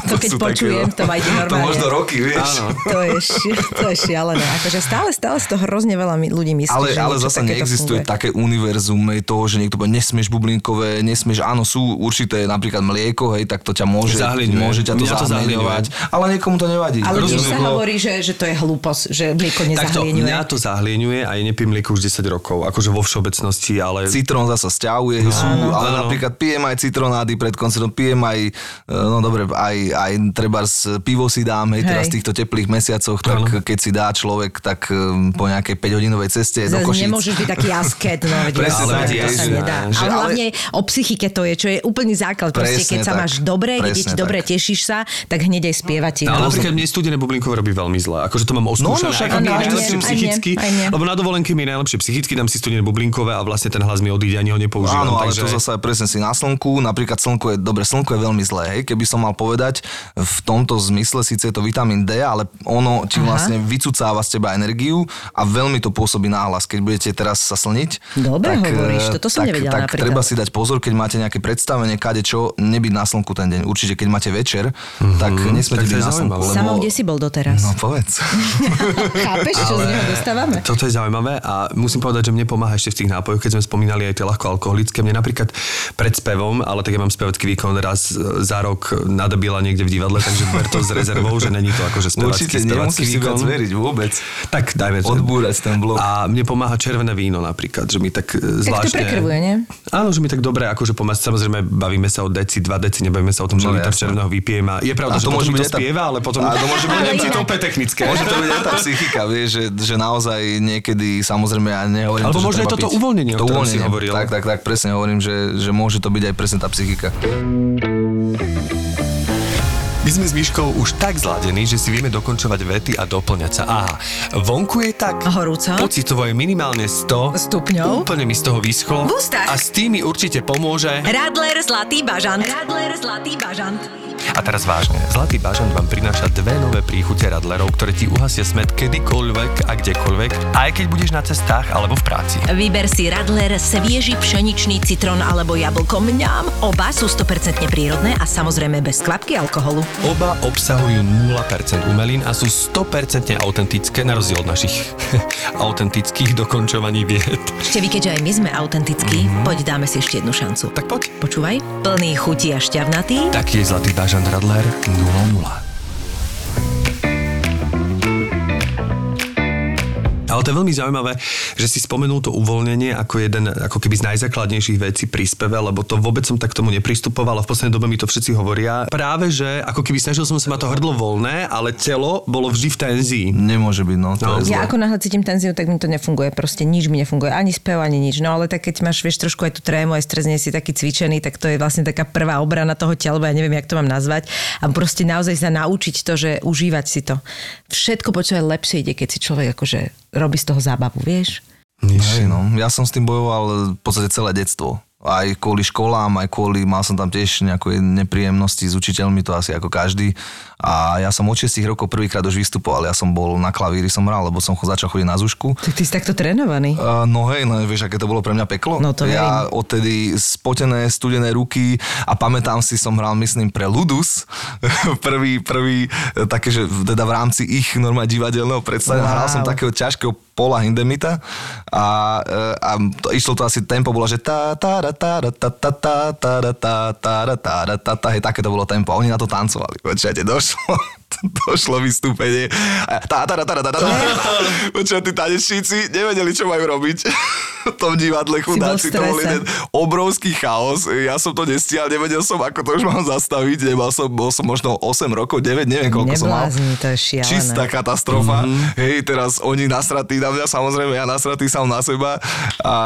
To keď sú také, počujem, no. to ma ide To normálne. možno roky, vieš. Áno. To je, ši- to je šialené. Akože stále, stále z toho hrozne veľa ľudí myslí, Ale, že ale zase neexistuje funguje. také univerzum toho, že niekto povie, nesmieš bublinkové, nesmieš, áno, sú určité napríklad mlieko, hej, tak to ťa môže, Zahliňuje. môže ťa to to zahliňovať, ale niekomu to nevadí. Ale tiež sa hovorí, že, že to je hlúposť, že mlieko Takto, nezahlieňuje. mňa to zahlieňuje a nepím mlieko už 10 rokov, akože vo všeobecnosti, ale... Citrón zasa stiahuje, sú, ale áno. Napríklad pijem aj citronády pred koncertom, pijem aj, e, no dobre, aj, aj treba pivo si dám, hej, teraz v týchto teplých mesiacoch, tak keď si dá človek, tak e, po nejakej 5-hodinovej ceste do Zase Košíc. nemôžeš byť taký asket, no Presne jasné, tak, to sa nedá. že ale ale- hlavne o psychike to je, čo je úplný základ. Proste, keď sa tak, máš dobre, keď ti dobre, tak. tešíš sa, tak hneď aj spievať. No, No, napríklad mne studené bublinkové robí veľmi zle. Akože to mám oskúšané. No, no, však aj aj aj psychicky. aj. Lebo na dovolenke mi je najlepšie psychicky, dám si studené bublinkové a vlastne ten hlas mi odíde, ani ho nepoužívam. Áno, ale takže... to zase presne si na slnku, napríklad slnko je, dobre, slnko je veľmi zlé, hej, keby som mal povedať, v tomto zmysle síce je to vitamín D, ale ono ti Aha. vlastne vycúcáva z teba energiu a veľmi to pôsobí náhlas, keď budete teraz sa slniť. Dobre hovoríš, eh, toto som tak, nevedela tak napríklad. treba si dať pozor, keď máte nejaké predstavenie, kade čo, nebyť na slnku ten deň. Určite, keď máte večer, tak nesmete Tak to byť je na slnku. Lebo... Samo, kde si bol doteraz? No povedz. Chápeš, čo z neho dostávame? Toto je zaujímavé a musím povedať, že mne pomáha ešte v tých nápojoch, keď sme spomínali aj tie ľahkoalkoholické. Mne napríklad pred spevom, ale tak ja mám spevacký výkon raz za rok nadobila niekde v divadle, takže ber to s rezervou, že není to akože spevacký, Určite spevacký výkon. veriť vôbec. Tak dajme že- Odbúrať ten blok. A mne pomáha červené víno napríklad, že mi tak e, Tak to zvláštne... prekrvuje, nie? Áno, že mi tak dobre, akože pomáha. Samozrejme, bavíme sa o deci, dva deci, nebavíme sa o tom, že No, liter červeného vypijem. A je pravda, A že to potom môže mi byť to spieva, ale potom... A to môže byť inak. to úplne technické. Môže to byť aj tá psychika, vieš, že, že naozaj niekedy, samozrejme, ja nehovorím Alebo možno je toto uvoľnenie, o to ktorom si hovoril. Tak, tak, tak, presne hovorím, že, že môže to byť aj presne tá psychika. My sme s Myškou už tak zladení, že si vieme dokončovať vety a doplňať sa. Aha, vonku je tak... Horúco. Pocitovo je minimálne 100 Stupňov. Úplne mi z toho vyschlo. V ústach. A s tým mi určite pomôže... Radler Zlatý bažant. Radler Zlatý bažant. A teraz vážne, Zlatý bažant vám prináša dve nové príchute radlerov, ktoré ti uhasia smet kedykoľvek a kdekoľvek, aj keď budeš na cestách alebo v práci. Vyber si Radler svieži pšeničný citrón alebo jablko mňam. Oba sú 100% prírodné a samozrejme bez kvapky alkoholu. Oba obsahujú 0% umelín a sú 100% autentické, na rozdiel od našich autentických dokončovaní vied. Ešte vy, keďže aj my sme autentickí, poď dáme si ešte jednu šancu. Tak poď. Počúvaj, plný chutí a šťavnatý. Taký je Zlatý bažant Alexandre Adler no Onulado. Ale to je veľmi zaujímavé, že si spomenul to uvoľnenie ako jeden ako keby z najzákladnejších vecí pri speve, lebo to vôbec som tak k tomu nepristupoval a v poslednej dobe mi to všetci hovoria. Práve, že ako keby snažil som sa mať to hrdlo voľné, ale telo bolo vždy v tenzii. Nemôže byť, no, to No. je. Ja ako náhle cítim tenziu, tak mi to nefunguje. Proste nič mi nefunguje. Ani spev, ani nič. No ale tak keď máš, vieš, trošku aj tú trému, aj stres, nie si taký cvičený, tak to je vlastne taká prvá obrana toho tela, lebo ja neviem, jak to mám nazvať. A proste naozaj sa naučiť to, že užívať si to. Všetko počúvať lepšie ide, keď si človek akože robí z toho zábavu, vieš? Hej, no. Ja som s tým bojoval v podstate celé detstvo. Aj kvôli školám, aj kvôli, mal som tam tiež nejaké nepríjemnosti s učiteľmi, to asi ako každý. A ja som od 6 rokov prvýkrát už vystupoval. Ja som bol na klavíri, som hral, lebo som začal chodiť na zušku. Tak ty si takto trénovaný. Uh, no hej, no vieš, aké to bolo pre mňa peklo? No to Ja verím. odtedy spotené, studené ruky a pamätám si, som hral, myslím, pre Ludus. prvý, prvý, e, také, že v- teda v rámci ich normálne divadelného predstavenia. Wow. Hral som takého ťažkého Paula Hindemita a, e, a to, išlo to asi, tempo bolo, že tá, tá, tá, tá, tá, tá, tá, tá, tá, tá, tá, tá, tá, tá, hej, také to bolo tempo. A oni na to tancovali. Počujete, došlo, došlo vystúpenie. Tá, tá, tá, tá, tá, tá. Počujete, tí tanečníci nevedeli, čo majú robiť. v tom divadle chudáci, to bol jeden obrovský chaos. Ja som to nestial, nevedel som, ako to už mám zastaviť. Nemal som, bol som možno 8 rokov, 9, neviem koľko som mal. Neblázni, to je šialené. Čistá katastrofa. Mm-hmm. Hej, teraz oni nasratí na mňa, samozrejme ja nasratý sám na seba. A,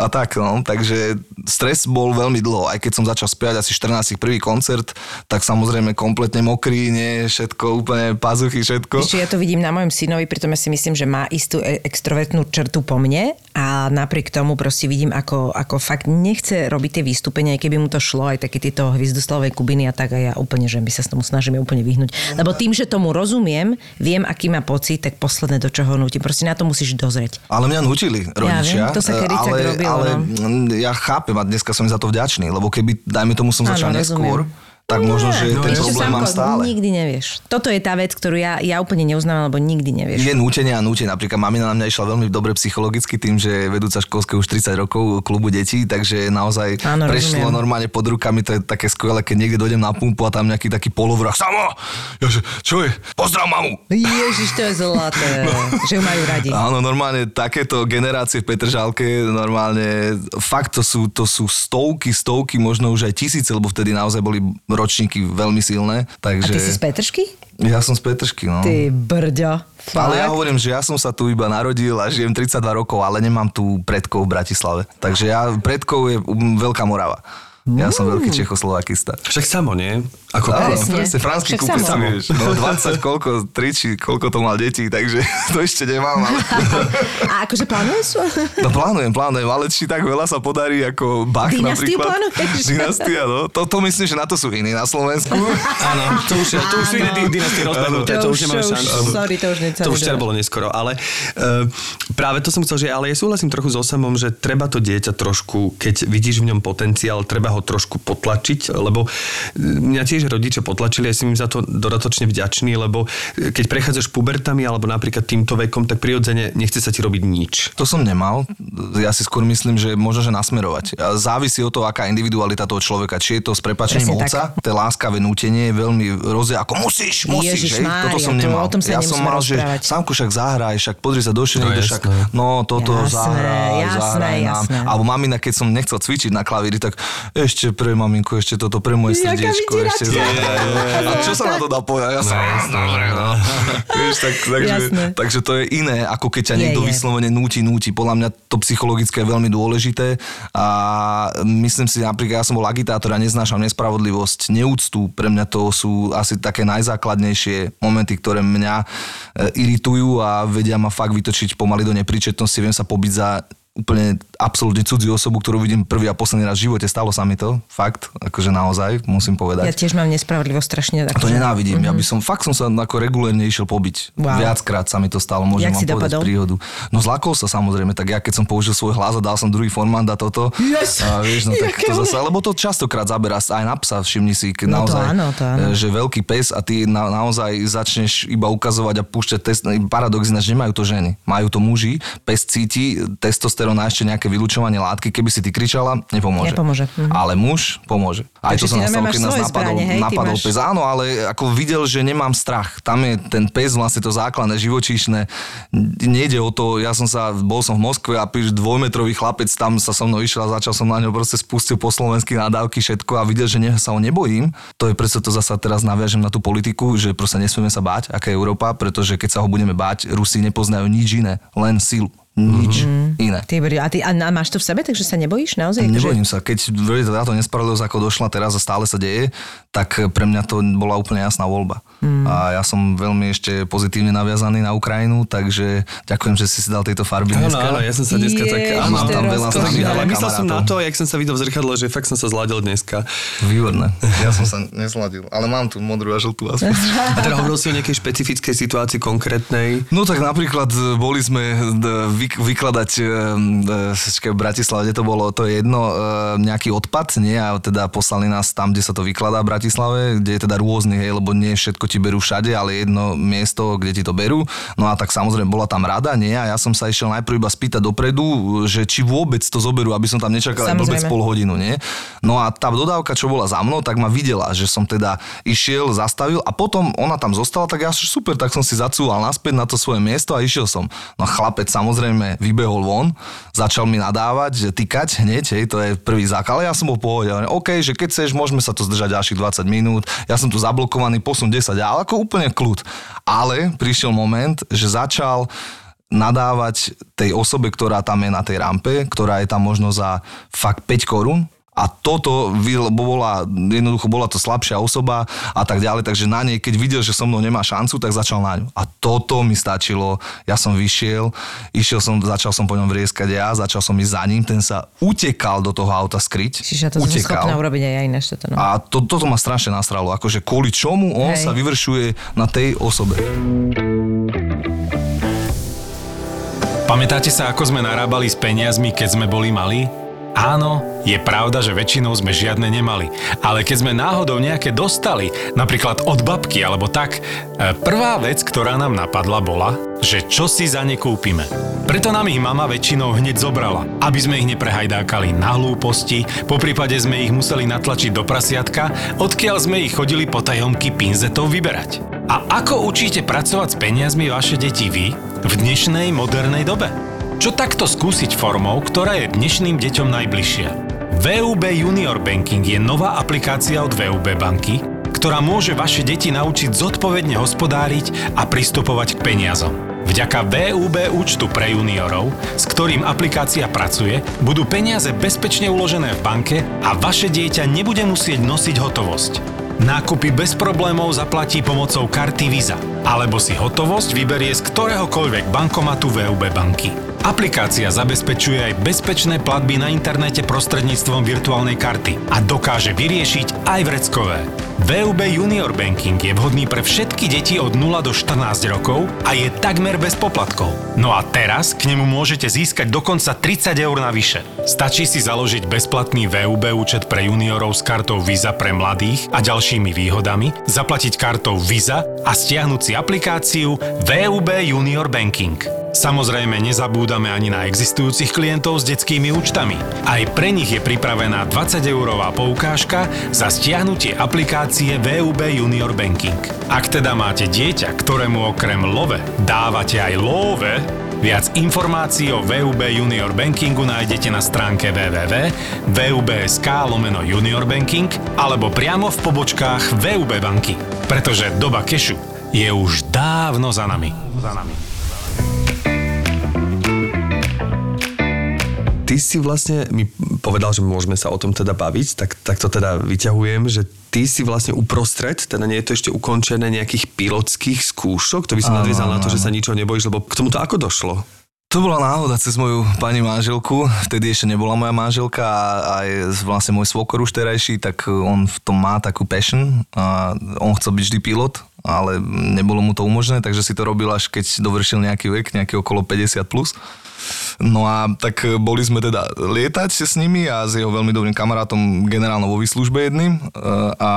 a tak, no. Takže stres bol veľmi dlho. Aj keď som začal spievať asi 14 prvý koncert, tak samozrejme kompletne mokrý, nie, všetko, úplne pazuchy, všetko. Čo, ja to vidím na mojom synovi, pritom ja si myslím, že má istú e- extrovertnú črtu po mne a napriek tomu proste vidím, ako, ako fakt nechce robiť tie vystúpenia, aj keby mu to šlo, aj také tieto hviezdoslavové kubiny a tak a ja úplne, že my sa s tomu snažíme úplne vyhnúť. Lebo tým, že tomu rozumiem, viem, aký má pocit, tak posledné do čoho nutím. Proste na to musíš dozrieť. Ale mňa nutili rodičia. viem, to sa e, kedy tak ale, robilo, ale no. ja chápem a dneska som za to vďačný, lebo keby, dajme tomu, som začal rozumiem. Tak možno, že no, ten ešte problém mám stále. Nikdy nevieš. Toto je tá vec, ktorú ja, ja úplne neuznávam, lebo nikdy nevieš. Je nútenie a nútenie. Napríklad mamina na mňa išla veľmi dobre psychologicky tým, že je vedúca školské už 30 rokov klubu detí, takže naozaj Áno, prešlo rozumiem. normálne pod rukami, to je také skvelé, keď niekde dojdem na pumpu a tam nejaký taký polovrach. Samo! Ja, že, čo je? Pozdrav mamu! Ježiš, to je zlaté, že ju majú radi. Áno, normálne takéto generácie v Petržalke, normálne fakt to sú, to sú stovky, stovky, možno už aj tisíce, lebo vtedy naozaj boli ročníky veľmi silné. A Takže... ty si z Petržky? Ja som z Petržky, no. Ty brďo. Ale ja Fakt? hovorím, že ja som sa tu iba narodil a žijem 32 rokov, ale nemám tu predkov v Bratislave. Takže ja, predkov je Veľká Morava. Ja som veľký Čechoslovakista. Však samo, nie? Ako Presne. presne, franský kúpec, vieš. No 20 koľko, 3 či koľko to mal detí, takže to ešte nemám. Ale... A akože plánuješ? No plánujem, plánujem, ale či tak veľa sa podarí ako Bach Dynastiu napríklad. plánuješ? Dynastia, no. To, to myslím, že na to sú iní na Slovensku. Áno, to už, to už sú iné dynastie rozbehnuté, to, už nemáme šancu. Sorry, to už To už bolo neskoro, ale uh, práve to som chcel, že ale ja súhlasím trochu s Osamom, že treba to dieťa trošku, keď vidíš v ňom potenciál, treba ho trošku potlačiť, lebo e, mňa tiež rodičia potlačili, ja som im za to dodatočne vďačný, lebo e, keď prechádzaš pubertami alebo napríklad týmto vekom, tak prirodzene nechce sa ti robiť nič. To som nemal. Ja si skôr myslím, že možno, že nasmerovať. A Závisí od toho, aká individualita toho človeka. Či je to s prepačením otca, to láskavé nútenie je veľmi rozie, ako musíš, musíš, hej? Ježišmária, Toto som to- nemal. o tom sa ja som mal, že. Samku však zahraj, však pozri sa do No niekde, však no toto Jasné, zahraj, jasné, zahraj nám. jasné. Alebo mamina, keď som nechcel cvičiť na klavíri, tak ešte pre maminku, ešte toto pre moje srdiečko, ešte. A čo sa na to dá povedať? Ja som, dobre, no. Vieš, tak, takže, takže to je iné, ako keď ťa Je, niekto je. vyslovene núti, núti. Podľa mňa to psychologické je veľmi dôležité a myslím si, napríklad ja som bol agitátor a neznášam nespravodlivosť, neúctu. Pre mňa to sú asi také najzákladnejšie momenty, ktoré mňa e, iritujú a vedia ma fakt vytočiť pomaly do nepríčetnosti. Viem sa pobiť za úplne absolútne cudziu osobu, ktorú vidím prvý a posledný raz v živote. Stalo sa mi to, fakt, akože naozaj, musím povedať. Ja tiež mám nespravodlivosť strašne. A to nenávidím. Mm-hmm. Ja by som, fakt som sa ako regulérne išiel pobiť. Wow. Viackrát sa mi to stalo, môžem Jak vám povedať dopadol? príhodu. No zlakol sa samozrejme, tak ja keď som použil svoj hlas a dal som druhý formant a toto. Yes! A vieš, no tak to zase, lebo to častokrát zaberá aj na psa, všimni si, keď No to naozaj, áno, to áno. e, že veľký pes a ty na, naozaj začneš iba ukazovať a púšťať test. Paradox ináč nemajú to ženy, majú to muži. Pes cíti testosterón a ešte nejaké vylúčovanie látky, keby si ty kričala, nepomôže. Nepomôže, mhm. Ale muž pomôže. Aj Takže to sa ty nás stalo, normálne keď nás napadol, zbrane, hej? Napadol máš- pes. Áno, ale ako videl, že nemám strach. Tam je ten pes vlastne to základné, živočíšne. Nejde o to, ja som sa, bol som v Moskve a píš dvojmetrový chlapec tam sa so mnou išiel a začal som na ňo proste spustil po slovensky nadávky všetko a videl, že ne, sa ho nebojím. To je preto to zasa teraz naviažem na tú politiku, že proste nesmieme sa báť, aká je Európa, pretože keď sa ho budeme báť, Rusi nepoznajú nič iné, len silu. Nič iné. Ty, a, ty, a a máš to v sebe, takže sa nebojíš naozaj? Akože- Nebojím sa, keď táto nespravodlivosť ako došla teraz a stále sa deje, tak pre mňa to bola úplne jasná voľba. Mm. A ja som veľmi ešte pozitívne naviazaný na Ukrajinu, takže ďakujem, že si si dal tejto farby Áno, dneska. áno, ja som sa dneska tak... Ježiš, Áno, mám tam veľa známych ale myslel som na to, jak som sa videl v zrkadle, že fakt som sa zladil dneska. Výborné. Ja som sa nesladil, ale mám tu modrú a žltú aspoň. A teda hovoril si o nejakej špecifickej situácii konkrétnej. No tak napríklad e, boli sme d- vyk- vykladať e, d- počkaj, v Bratislave, to bolo, to je jedno, e, nejaký odpad, nie? A teda poslali nás tam, kde sa to vykladá v Bratislave, kde je teda rôzny, hej, lebo nie všetko ti berú všade, ale jedno miesto, kde ti to berú. No a tak samozrejme bola tam rada, nie? A ja som sa išiel najprv iba spýtať dopredu, že či vôbec to zoberú, aby som tam nečakal aj blbec pol hodinu, nie? No a tá dodávka, čo bola za mnou, tak ma videla, že som teda išiel, zastavil a potom ona tam zostala, tak ja super, tak som si zacúval naspäť na to svoje miesto a išiel som. No chlapec samozrejme vybehol von, začal mi nadávať, že tykať hneď, hej, to je prvý zákal, ale ja som bol v pohode, hovorím, OK, že keď chceš, môžeme sa tu zdržať ďalších 20 minút, ja som tu zablokovaný, posun 10, ale ako úplne kľud. Ale prišiel moment, že začal nadávať tej osobe, ktorá tam je na tej rampe, ktorá je tam možno za fakt 5 korún, a toto bola, jednoducho bola to slabšia osoba a tak ďalej, takže na nej, keď videl, že so mnou nemá šancu, tak začal na ňu. A toto mi stačilo, ja som vyšiel, išiel som, začal som po ňom vrieskať ja, začal som ísť za ním, ten sa utekal do toho auta skryť. Čiže to som schopná urobiť aj ja ináč toto. No. A to, toto ma strašne nasralo, akože kvôli čomu on Hej. sa vyvršuje na tej osobe. Pamätáte sa, ako sme narábali s peniazmi, keď sme boli malí? Áno, je pravda, že väčšinou sme žiadne nemali. Ale keď sme náhodou nejaké dostali, napríklad od babky alebo tak, e, prvá vec, ktorá nám napadla bola, že čo si za ne kúpime. Preto nám ich mama väčšinou hneď zobrala, aby sme ich neprehajdákali na hlúposti, po prípade sme ich museli natlačiť do prasiatka, odkiaľ sme ich chodili po tajomky pinzetov vyberať. A ako učíte pracovať s peniazmi vaše deti vy v dnešnej modernej dobe? Čo takto skúsiť formou, ktorá je dnešným deťom najbližšia? VUB Junior Banking je nová aplikácia od VUB banky, ktorá môže vaše deti naučiť zodpovedne hospodáriť a pristupovať k peniazom. Vďaka VUB účtu pre juniorov, s ktorým aplikácia pracuje, budú peniaze bezpečne uložené v banke a vaše dieťa nebude musieť nosiť hotovosť. Nákupy bez problémov zaplatí pomocou karty Visa, alebo si hotovosť vyberie z ktoréhokoľvek bankomatu VUB banky. Aplikácia zabezpečuje aj bezpečné platby na internete prostredníctvom virtuálnej karty a dokáže vyriešiť aj vreckové. VUB Junior Banking je vhodný pre všetky deti od 0 do 14 rokov a je takmer bez poplatkov. No a teraz k nemu môžete získať dokonca 30 eur navyše. Stačí si založiť bezplatný VUB účet pre juniorov s kartou Visa pre mladých a ďalšími výhodami, zaplatiť kartou Visa a stiahnuť si aplikáciu VUB Junior Banking. Samozrejme nezabúdame ani na existujúcich klientov s detskými účtami. Aj pre nich je pripravená 20-eurová poukážka za stiahnutie aplikácie VUB Junior Banking. Ak teda máte dieťa, ktorému okrem love dávate aj love, Viac informácií o VUB Junior Bankingu nájdete na stránke www.vub.sk lomeno Junior Banking alebo priamo v pobočkách VUB banky. Pretože doba kešu je už dávno za nami. Za nami. Ty si vlastne mi povedal, že môžeme sa o tom teda baviť, tak, tak to teda vyťahujem, že ty si vlastne uprostred, teda nie je to ešte ukončené nejakých pilotských skúšok, to by som nadviezal na to, že sa ničo nebojíš, lebo k tomuto ako došlo? To bola náhoda cez moju pani manželku, vtedy ešte nebola moja manželka a aj vlastne môj svokor už terajší, tak on v tom má takú passion a on chcel byť vždy pilot, ale nebolo mu to umožné, takže si to robil až keď dovršil nejaký vek, nejaký okolo 50 plus. No a tak boli sme teda lietať s nimi a s jeho veľmi dobrým kamarátom generálno vo výslužbe jedným a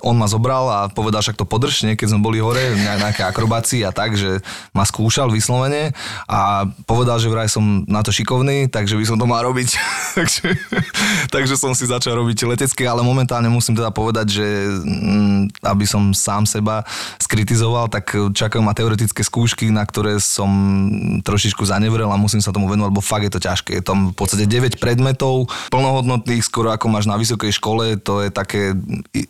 on ma zobral a povedal, však to podržne, keď sme boli hore, nejaké akrobácii a tak, že ma skúšal vyslovene a povedal, že vraj som na to šikovný, takže by som to mal robiť. takže, takže som si začal robiť letecké, ale momentálne musím teda povedať, že mm, aby som sám seba skritizoval, tak čakajú ma teoretické skúšky, na ktoré som trošičku zanevrel a musím sa tomu venovať, lebo fakt je to ťažké. Je tam v podstate 9 predmetov plnohodnotných, skoro ako máš na vysokej škole, to je také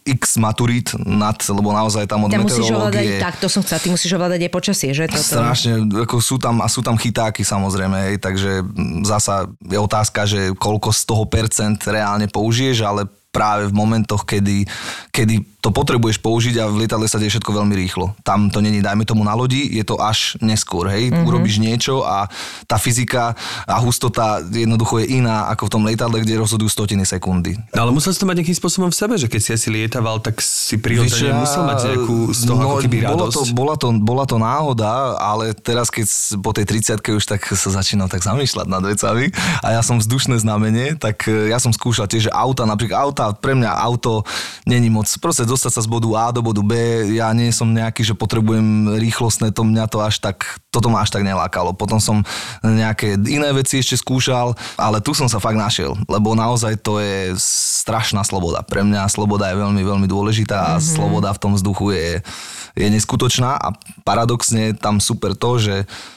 x maturít nad, lebo naozaj tam od ovládať, meteorológie... tak to som chcela, ty musíš ovládať aj počasie, že? Toto. Strašne, ako sú tam, a sú tam chytáky samozrejme, hej, takže zasa je otázka, že koľko z toho percent reálne použiješ, ale práve v momentoch, kedy, kedy to potrebuješ použiť a v lietadle sa deje všetko veľmi rýchlo. Tam to není, dajme tomu na lodi, je to až neskôr, hej, mm-hmm. urobíš niečo a tá fyzika a hustota jednoducho je iná ako v tom lietadle, kde rozhodujú stotiny sekundy. No, ale musel si to mať nejakým spôsobom v sebe, že keď si asi lietaval, tak si prirodzene musel mať nejakú z toho no, ako keby bola radosť. to, bola, to, bola to náhoda, ale teraz keď po tej 30 už tak sa začínam tak zamýšľať nad vecami a ja som vzdušné znamenie, tak e, ja som skúšal tiež, že auta, napríklad auta, pre mňa auto není moc, proste dostať sa z bodu A do bodu B, ja nie som nejaký, že potrebujem rýchlostné, to mňa to až tak, toto ma až tak nelákalo. Potom som nejaké iné veci ešte skúšal, ale tu som sa fakt našiel, lebo naozaj to je strašná sloboda. Pre mňa sloboda je veľmi, veľmi dôležitá a mm-hmm. sloboda v tom vzduchu je, je neskutočná a paradoxne tam super to, že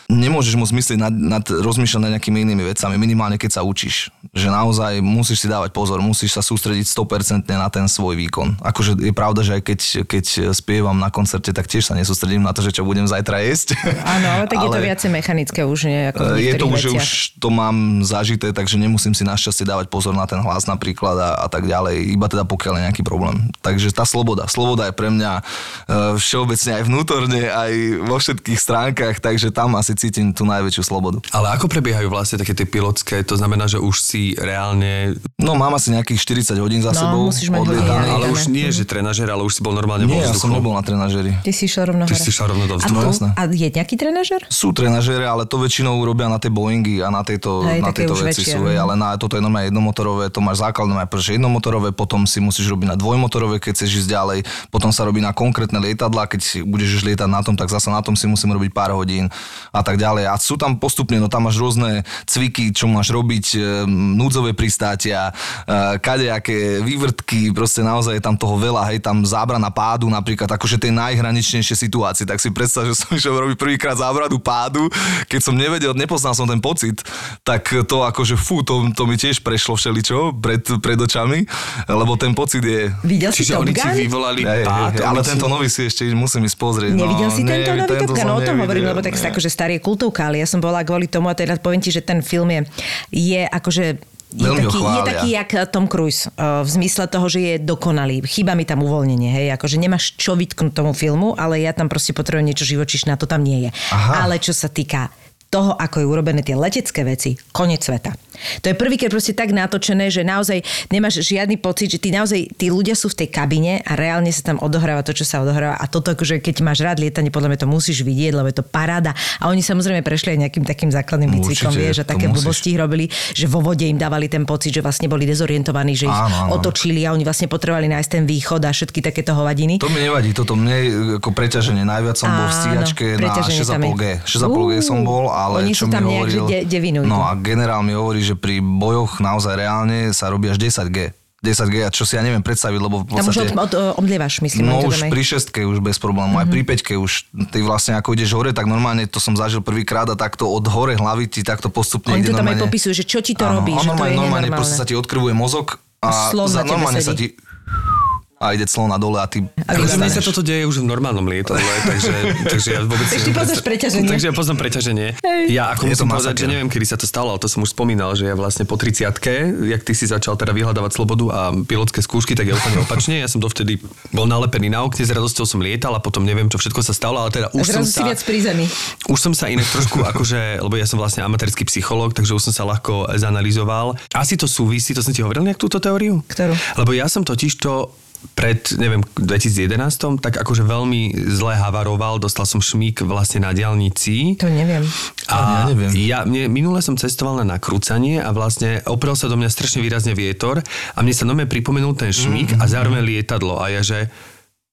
nemôžeš moc myslieť nad, nad rozmýšľať nad nejakými inými vecami, minimálne keď sa učíš. Že naozaj musíš si dávať pozor, musíš sa sústrediť 100% na ten svoj výkon. Akože je pravda, že aj keď, keď spievam na koncerte, tak tiež sa nesústredím na to, že čo budem zajtra jesť. Áno, ale tak je to viacej mechanické už, nie ako Eh, je to už, už to mám zažité, takže nemusím si našťastie dávať pozor na ten hlas napríklad a, a tak ďalej, iba teda pokiaľ je nejaký problém. Takže tá sloboda, sloboda je pre mňa e, všeobecne aj vnútorne, aj vo všetkých stránkach, takže tam asi cítim tú najväčšiu slobodu. Ale ako prebiehajú vlastne také tie pilotské? To znamená, že už si reálne... No mám asi nejakých 40 hodín za No, sebou musíš mať odlietaných. hodiny, Ale už nie, že trenažer, ale už si bol normálne vo Nie, ja som nebol na trenažeri. Ty si išiel rovno Ty hore. si šiel rovno do a, vzduchu. tu, jasné. a je nejaký trenažer? Sú trenažere, ale to väčšinou robia na tie Boeingy a na tieto, Hej, na už veci väčšie, sú, hej, no. ale na, toto je normálne jednomotorové, to máš základné najprv, jednomotorové, potom si musíš robiť na dvojmotorové, keď chceš ísť ďalej, potom sa robí na konkrétne lietadla, keď si budeš už lietať na tom, tak zase na tom si musím robiť pár hodín a tak ďalej. A sú tam postupne, no tam máš rôzne cviky, čo máš robiť, e, núdzové pristátia, e, kadejaké vývrtky, proste naozaj je tam toho veľa, hej, tam zábrana pádu napríklad, akože tej najhraničnejšie situácie. Tak si predstav, že som išiel robiť prvýkrát zábranu pádu, keď som nevedel, nepoznal som ten pocit, tak to akože fú, to, to mi tiež prešlo všeličo pred, pred očami, lebo ten pocit je... Videl si Čiže Top oni ti vyvolali Hej, hej, pád. hej, ale oni ti- tento nový si ešte musím ísť pozrieť. Nevidel no, si tento nie, nový Top Gun? som O tom hovorím, lebo tak, akože starý je kultovka, ale ja som bola kvôli tomu a teda poviem ti, že ten film je, je akože je taký, je taký jak Tom Cruise, uh, v zmysle toho, že je dokonalý. Chýba mi tam uvoľnenie, hej, akože nemáš čo vytknúť tomu filmu, ale ja tam proste potrebujem niečo živočišné a to tam nie je. Aha. Ale čo sa týka toho, ako je urobené tie letecké veci, koniec sveta. To je prvýkrát proste tak natočené, že naozaj nemáš žiadny pocit, že tí naozaj, tí ľudia sú v tej kabine a reálne sa tam odohráva to, čo sa odohráva. A toto akože, keď máš rád lietanie, podľa mňa to musíš vidieť, lebo je to paráda. A oni samozrejme prešli aj nejakým takým základným výcvikom, Určite, vieš, to také musíš. blbosti robili, že vo vode im dávali ten pocit, že vlastne boli dezorientovaní, že ich Áno, áno. otočili a oni vlastne potrebovali nájsť ten východ a všetky takéto hovadiny. To mi nevadí, toto mne ako preťaženie. Najviac som bol v stíhačke na preťaženie tam je. 6,5G. 6,5G som bol, ale Oni čo sú mi tam nejak, že hovoril... de- no a generál mi hovorí, že pri bojoch naozaj reálne sa robí až 10G. 10G, a čo si ja neviem predstaviť, lebo v Tam už podstate... od, od, omdlievaš, myslím. No už tam pri šestke už bez problémov, aj pri peťke už ty vlastne ako ideš hore, tak normálne to som zažil prvýkrát a takto od hore hlavy ti takto postupne Oni to tam aj normálne... popisujú, že čo ti to Áno, robí, a že to normálne, je normálne nenormálne. proste sa ti odkrvuje mozog a Slon na za, normálne sa ti a ide clon na dole a ty Akože mne sa toto deje už v normálnom lietadle, takže, takže ja vôbec... Neviem poznáš preťaženie. Takže ja poznám preťaženie. Ja ako Je musím povedať, že neviem, kedy sa to stalo, ale to som už spomínal, že ja vlastne po 30 jak ty si začal teda vyhľadávať slobodu a pilotské skúšky, tak ja úplne opačne. Ja som dovtedy bol nalepený na okne, s radosťou som lietal a potom neviem, čo všetko sa stalo, ale teda A už som sa... viac pri zemi. Už som sa inak trošku, akože, lebo ja som vlastne amatérsky psychológ, takže už som sa ľahko zanalizoval. Asi to súvisí, to som ti hovoril nejak túto teóriu? Ktorú? Lebo ja som totiž to pred, neviem, 2011, tak akože veľmi zle havaroval, dostal som šmík vlastne na diálnici. To neviem. A Ja neviem. Ja, mne, minule som cestoval na nakrúcanie a vlastne oprel sa do mňa strašne výrazne vietor a mne sa nome pripomenul ten šmík a zároveň lietadlo a ja, že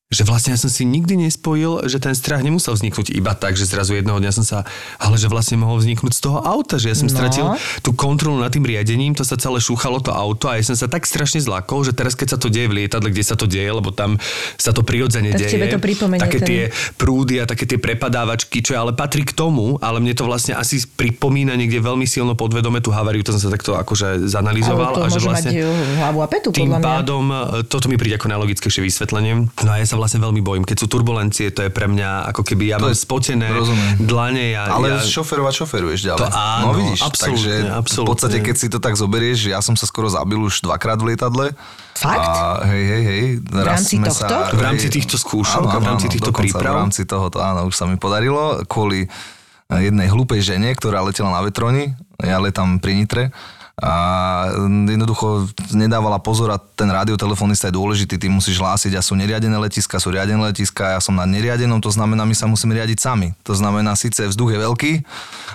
že vlastne ja som si nikdy nespojil, že ten strach nemusel vzniknúť iba tak, že zrazu jedného dňa som sa, ale že vlastne mohol vzniknúť z toho auta, že ja som No. stratil tú kontrolu nad tým riadením, to sa celé šúchalo to auto a ja som sa tak strašne zlakol, že teraz keď sa to deje v lietadle, kde sa to deje, lebo tam sa to prirodzene Tak deje. to také ten- tie prúdy a také tie prepadávačky, čo ale patrí k tomu, ale mne to vlastne asi pripomína niekde veľmi silno podvedome tú havariu, to som sa takto akože zanalizoval. Ale to a že vlastne mať hlavu a petu, tým pádom, e, toto mi príde ako najlogickejšie vysvetlenie. No a ja sa vlastne veľmi bojím. Keď sú turbulencie, to je pre mňa ako keby ja To mám je- spotené rozumiem. dlane. Ja, Ale ja, šoferovať šoferuješ ďalej. To áno, no vidíš, absolútne, takže absolútne. v podstate keď si to tak zoberieš, ja som sa skoro zabil už dvakrát v lietadle. Fakt? A hej, hej, hej. Raz rámci tohto? Sa, V rámci týchto skúšok a v rámci týchto dokonca príprav? V rámci tohoto, áno, už sa mi podarilo. Kvôli jednej hlúpej žene, ktorá letela na vetroni, ja letám pri Nitre a jednoducho nedávala pozor a ten radiotelefonista je dôležitý, ty musíš hlásiť a sú neriadené letiska, sú riadené letiska, ja som na neriadenom, to znamená, my sa musíme riadiť sami. To znamená, síce vzduch je veľký,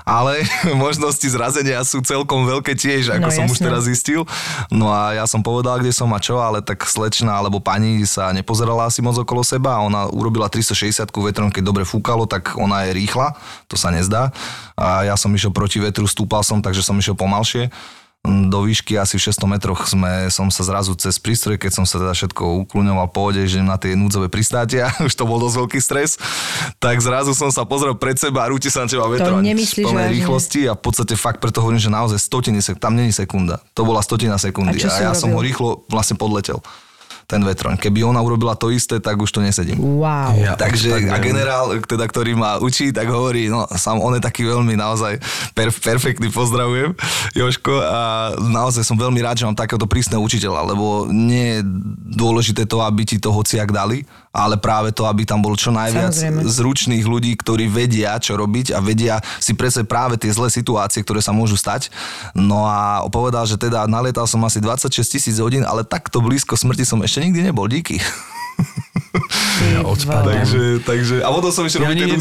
ale možnosti zrazenia sú celkom veľké tiež, ako No, som už jasné. teraz zistil. No a ja som povedal, kde som a čo, ale tak slečna alebo pani sa nepozerala asi moc okolo seba a ona urobila 360 vetrom, keď dobre fúkalo, tak ona je rýchla, to sa nezdá. A ja som išiel proti vetru, stúpal som, takže som išiel pomalšie. Do výšky asi v 600 metroch sme, som sa zrazu cez prístroj, keď som sa teda všetko ukluňoval po že na tie núdzové pristátia, už to bol dosť veľký stres, tak zrazu som sa pozrel pred seba a rúti sa na teba vetroň nemyslíš v plnej rýchlosti a v podstate fakt preto hovorím, že naozaj stotiny, tam není sekunda. To bola stotina sekundy A a ja som ho rýchlo vlastne podletel ten vetroň. Keby ona urobila to isté, tak už to nesedím. Wow. Ja, Takže tak a generál, teda, ktorý ma učí, tak hovorí, no sám on je taký veľmi naozaj per, perfektný, pozdravujem Joško a naozaj som veľmi rád, že mám takéhoto prísneho učiteľa, lebo nie je dôležité to, aby ti to hociak dali, ale práve to, aby tam bolo čo najviac Samozrejme. zručných ľudí, ktorí vedia, čo robiť a vedia si predsa práve tie zlé situácie, ktoré sa môžu stať. No a povedal, že teda nalietal som asi 26 tisíc hodín, ale takto blízko smrti som ešte nikdy nebol. Díky. Ja Takže, takže, a potom som ešte Ja robiť tie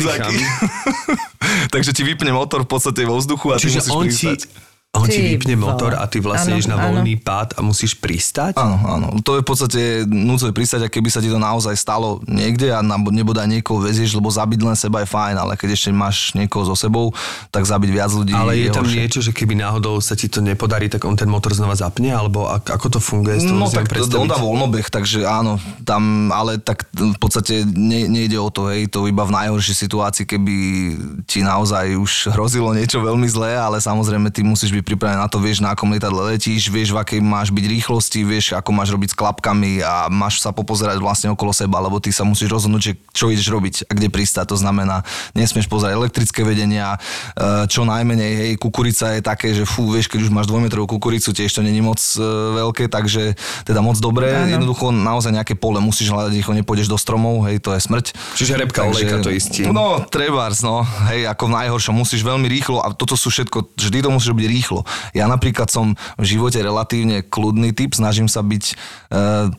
takže ti vypne motor v podstate vo vzduchu a ty Čiže musíš on ti, pristať. A on ti Ty vypne vole. motor a ty vlastne Áno, ideš na áno. voľný pád a musíš pristať? Áno, áno. To je v podstate núdzové pristať, a keby sa ti to naozaj stalo niekde a na- nebodaj niekoho vezieš, lebo zabiť len seba je fajn, ale keď ešte máš niekoho so sebou, tak zabiť viac ľudí Ale je tam horšie. niečo, že keby náhodou sa ti to nepodarí, tak on ten motor znova zapne? Alebo ak, ako to funguje? No tak on dá voľnobeh, takže áno, tam, ale tak v podstate ne, nejde o to, hej, to iba v najhoršej situácii, keby ti naozaj už hrozilo niečo veľmi zlé, ale samozrejme ty musíš byť pripravený na to, vieš, na akom lietadle letíš, vieš, v akej máš byť rýchlosti, vieš, ako máš robiť s klapkami a máš sa popozerať vlastne okolo seba, lebo ty sa musíš rozhodnúť, že čo ideš robiť a kde pristať. To znamená, nesmieš pozerať elektrické vedenia, e, čo najmenej, hej, kukurica je také, že fú, vieš, keď už máš dvojmetrovú kukuricu, tiež to není moc e, veľké, takže teda moc dobré. Áno. Jednoducho naozaj nejaké pole musíš hľadať, rýchlo nepôjdeš do stromov, hej, to je smrť. Čiže repka, olejka to istí. No, trebárs, no, hej, ako v najhoršom, musíš veľmi rýchlo a toto sú všetko, vždy to musí robiť rýchlo. Ja napríklad som v živote relatívne kľudný typ, snažím sa byť e,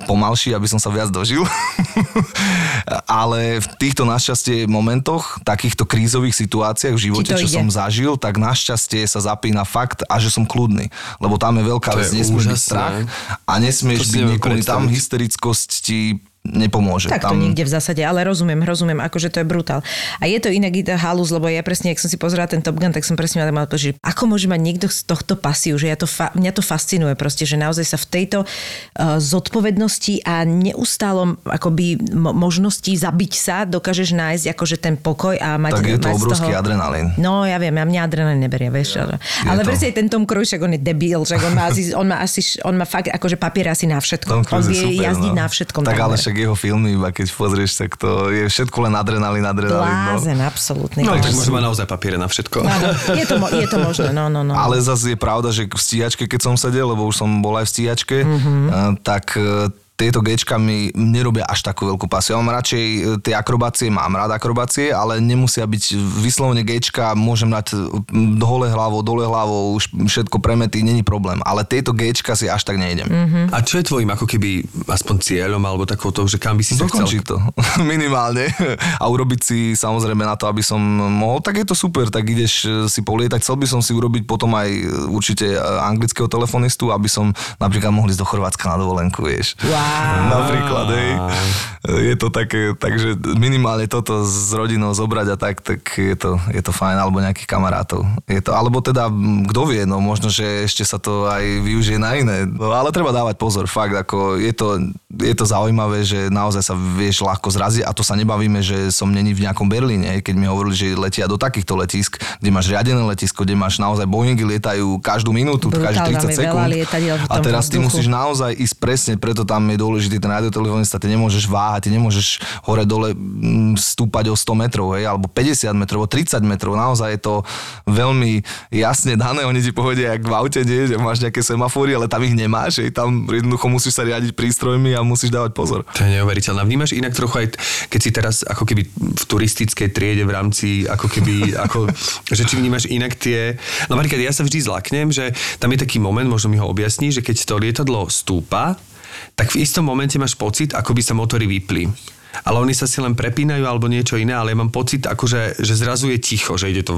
pomalší, aby som sa viac dožil. Ale v týchto našťastie momentoch, takýchto krízových situáciách v živote, čo ide. som zažil, tak našťastie sa zapína fakt a že som kľudný. Lebo tam je veľká vec, nesmieš byť strach a nesmieš byť niekoľko, tam hysterickosť ti nepomôže. Tak to tam... niekde v zásade, ale rozumiem, rozumiem, akože to je brutál. A je to inak i tá halus, lebo ja presne, ak som si pozerala ten Top Gun, tak som presne mala to, že ako môže mať niekto z tohto pasiu, že ja to fa- mňa to fascinuje proste, že naozaj sa v tejto uh, zodpovednosti a neustálom akoby mo- možnosti zabiť sa dokážeš nájsť akože ten pokoj a mať Tak je to mať obrovský toho... adrenalín. No, ja viem, ja mňa adrenalín neberie, vieš. Ale, ale to. presne ten Tom Cruise, on je debil, že on má asi, on má asi, on má fakt akože papier asi na všetko. Tom on vie super, jazdiť no. na všetkom. Tak ale však jeho filmy, iba keď pozrieš, tak to je všetko len adrenalín, adrenalín. No. Blázen, absolútny. No, tak možno má naozaj papiere na všetko. Áno, je to, mo- je to možné, no, no, no. Ale zase je pravda, že v stíhačke, keď som sedel, lebo už som bol aj v stíhačke, Mhm. mm-hmm. tak e, tieto Gčka mi nerobia až takú veľkú pasiu. Ja mám radšej e, tie akrobácie, mám rád akrobácie, ale nemusia byť vyslovene Gčka, môžem dať m, dole hlavou, dole hlavou, už všetko premety, není problém. Ale tieto Gčka si až tak nejdem. Mm-hmm. A čo je tvojim ako keby aspoň cieľom alebo takouto, že kam by si sa chcel? Dokončiť to, minimálne. A urobiť si samozrejme na to, aby som mohol, tak je to super, tak ideš e, si polietať. Chcel by som si urobiť potom aj e, určite e, anglického telefonistu, aby som napríklad mohol ísť do Chorvátska na dovolenku, vieš. Wow. Napríklad, hej. Je to také, takže minimálne toto s rodinou zobrať a tak, tak je to, je to fajn, alebo nejakých kamarátov. Je to, alebo teda, kto vie, no možno, že ešte sa to aj využije na iné. No, ale treba dávať pozor, fakt, ako je to, je to zaujímavé, že naozaj sa vieš ľahko zraziť a to sa nebavíme, že som není v nejakom Berlíne, keď mi hovorili, že letia do takýchto letisk, kde máš riadené letisko, kde máš naozaj Boeingy lietajú každú minútu, každých tam je 30 veľa sekúnd. A teraz ty musíš naozaj ísť presne, preto tam je dôležitý ten radiotelefonista, ty nemôžeš váhať, ty nemôžeš hore dole mm, stúpať o 100 metrov, hej, alebo 50 metrov, alebo 30 metrov, naozaj je to veľmi jasne dané, oni ti povedia, jak v aute, nie, že máš nejaké semafory, ale tam ich nemáš, hej, tam jednoducho musíš sa riadiť prístrojmi a musíš dávať pozor. To je neuveriteľné. Vnímaš inak trochu aj, keď si teraz ako keby v turistickej triede v rámci, ako keby, ako, že či vnímaš inak tie... Napríklad ja sa vždy zlaknem, že tam je taký moment, možno mi ho objasní, že keď to lietadlo stúpa, tak v istom momente máš pocit, ako by sa motory vypli. Ale oni sa si len prepínajú alebo niečo iné, ale ja mám pocit, akože, že zrazu je ticho, že ide to...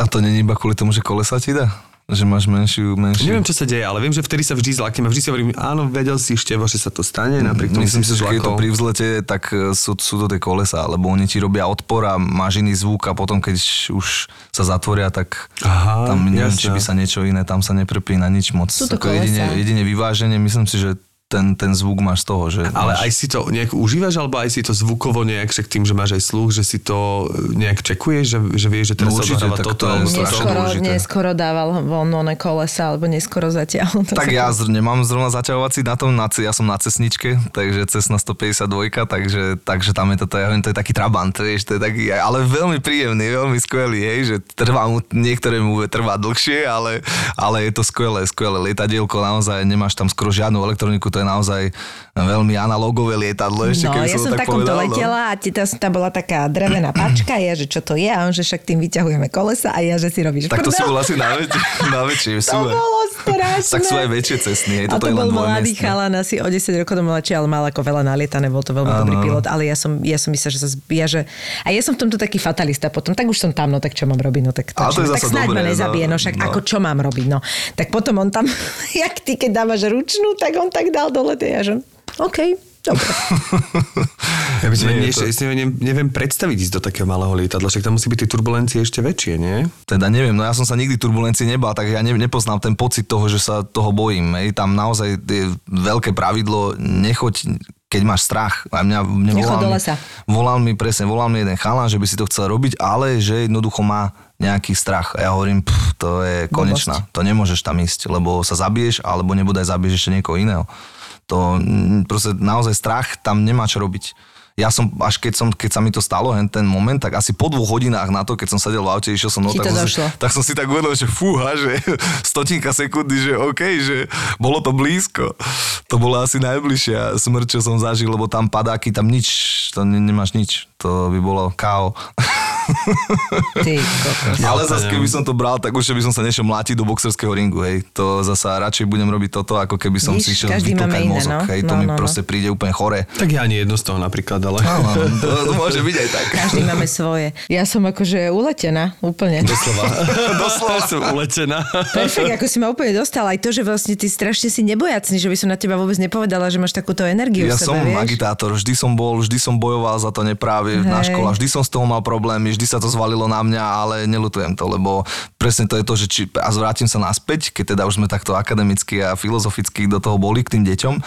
A to není iba kvôli tomu, že kolesa ti dá? Že máš menšiu, menšiu... Neviem, čo sa deje, ale viem, že vtedy sa vždy zlaknem a vždy si hovorím, áno, vedel si Števo, že sa to stane, napriek tomu Myslím si že keď to pri vzlete, tak e, sú, sú to tie kolesa, lebo oni ti robia odpor a máš iný zvuk a potom, keď už sa zatvoria, tak Aha, tam neviem, jasné. či by sa niečo iné, tam sa neprepína nič moc. Sú to Ako jedine, jedine vyváženie, myslím si, že ten, ten zvuk máš z toho, že... Ale máš... aj si to nejak užívaš, alebo aj si to zvukovo nejak, však tým, že máš aj sluch, že si to nejak čekuješ, že, že vieš, že teraz No sa určite, tak toto, to je. Neskoro, neskoro dával von one kolesa, alebo neskoro zatiaľ. To Tak sa- ja zr- nemám zrovna zaťahovací na tom, na, ja som na cesničke, takže cesna 152, takže, takže tam je toto, ja viem, to je taký trabant, vieš, to je taký, ale veľmi príjemný, veľmi skvelý, hej, že trvá mu, niektorému trvá dlhšie, ale, ale je to skvelé, skvelé lietadielko, naozaj nemáš tam skoro žiadnu elektroniku, to je naozaj veľmi analogové lietadlo, ešte no, ja som som tak takomto povedal. no. letela a ti tam, bola taká drevená pačka, ja, že čo to je, a on, že však tým vyťahujeme kolesa a ja, že si robíš Tak to bol asi na, väč- na väčšie. To bolo strašné. Tak sú aj väčšie cestny, hej, a toto to je bol mladý chalan, asi o 10 rokov to mladší, ale mal ako veľa nalietané, bol to veľmi Áno, dobrý pilot, ale ja som, ja som myslela, že sa zbia, že... A ja som v tomto taký fatalista potom, tak už som tam, no tak čo mám robiť, no tak, Ale to je tak snáď ma dobré, nezabije, no, no však no. ako čo mám robiť, no. Tak potom on tam, jak ty, keď dávaš ručnú, tak on tak dal dole, ja že OK, dobre. Ja by som Nie, to- si neviem, neviem predstaviť ísť do takého malého lietadla, však tam musí byť tie turbulencie ešte väčšie, nie? Teda neviem, no ja som sa nikdy turbulencii nebal, tak ja ne, nepoznám ten pocit toho, že sa toho bojím. Hej. Tam naozaj je veľké pravidlo, nechoď keď máš strach, a mňa, mňa volal, mi, volal mi, presne, volal mi jeden chalan, že by si to chcel robiť, ale že jednoducho má nejaký strach. A ja hovorím, pff, to je konečná, to nemôžeš tam ísť, lebo sa zabiješ, alebo nebodaj zabiješ ešte niekoho iného. To mm, proste naozaj strach tam nemá čo robiť. Ja som, až keď, som, keď sa mi to stalo, hen ten moment, tak asi po dvoch hodinách na to, keď som sedel v aute, išiel som, no, tak, som si, tak som si tak uvedomil, že fúha, že stotinka sekundy, že OK, že bolo to blízko. To bola asi najbližšia smrť, čo som zažil, lebo tam padáky, tam nič, ne, nemáš nič. To by bolo KO. Ty kokos. Ale zase, keby som to bral, tak už by som sa nešiel mlátiť do boxerského ringu, hej. To zasa radšej budem robiť toto, ako keby som Víš, si šiel každý máme vytlkať iné, mozog, no. hej. To No, mi no, proste príde úplne chore. Tak ja ani jedno z toho napríklad, ale... To, to môže byť aj tak. Každý máme svoje. Ja som akože uletená úplne. Doslova. Doslova som uletená. Perfekt, ako si ma úplne dostal. Aj to, že vlastne ty strašne si nebojacný, že by som na teba vôbec nepovedala, že máš takúto energiu Ja v sebe, som vieš? agitátor, vždy som bol, vždy som bojoval za to nepráve na školách, vždy som z toho mal problémy, vždy sa to zvalilo na mňa, ale nelutujem to, lebo presne to je to, že či, a zvrátim sa naspäť, keď teda už sme takto akademicky a filozoficky do toho boli k tým deťom,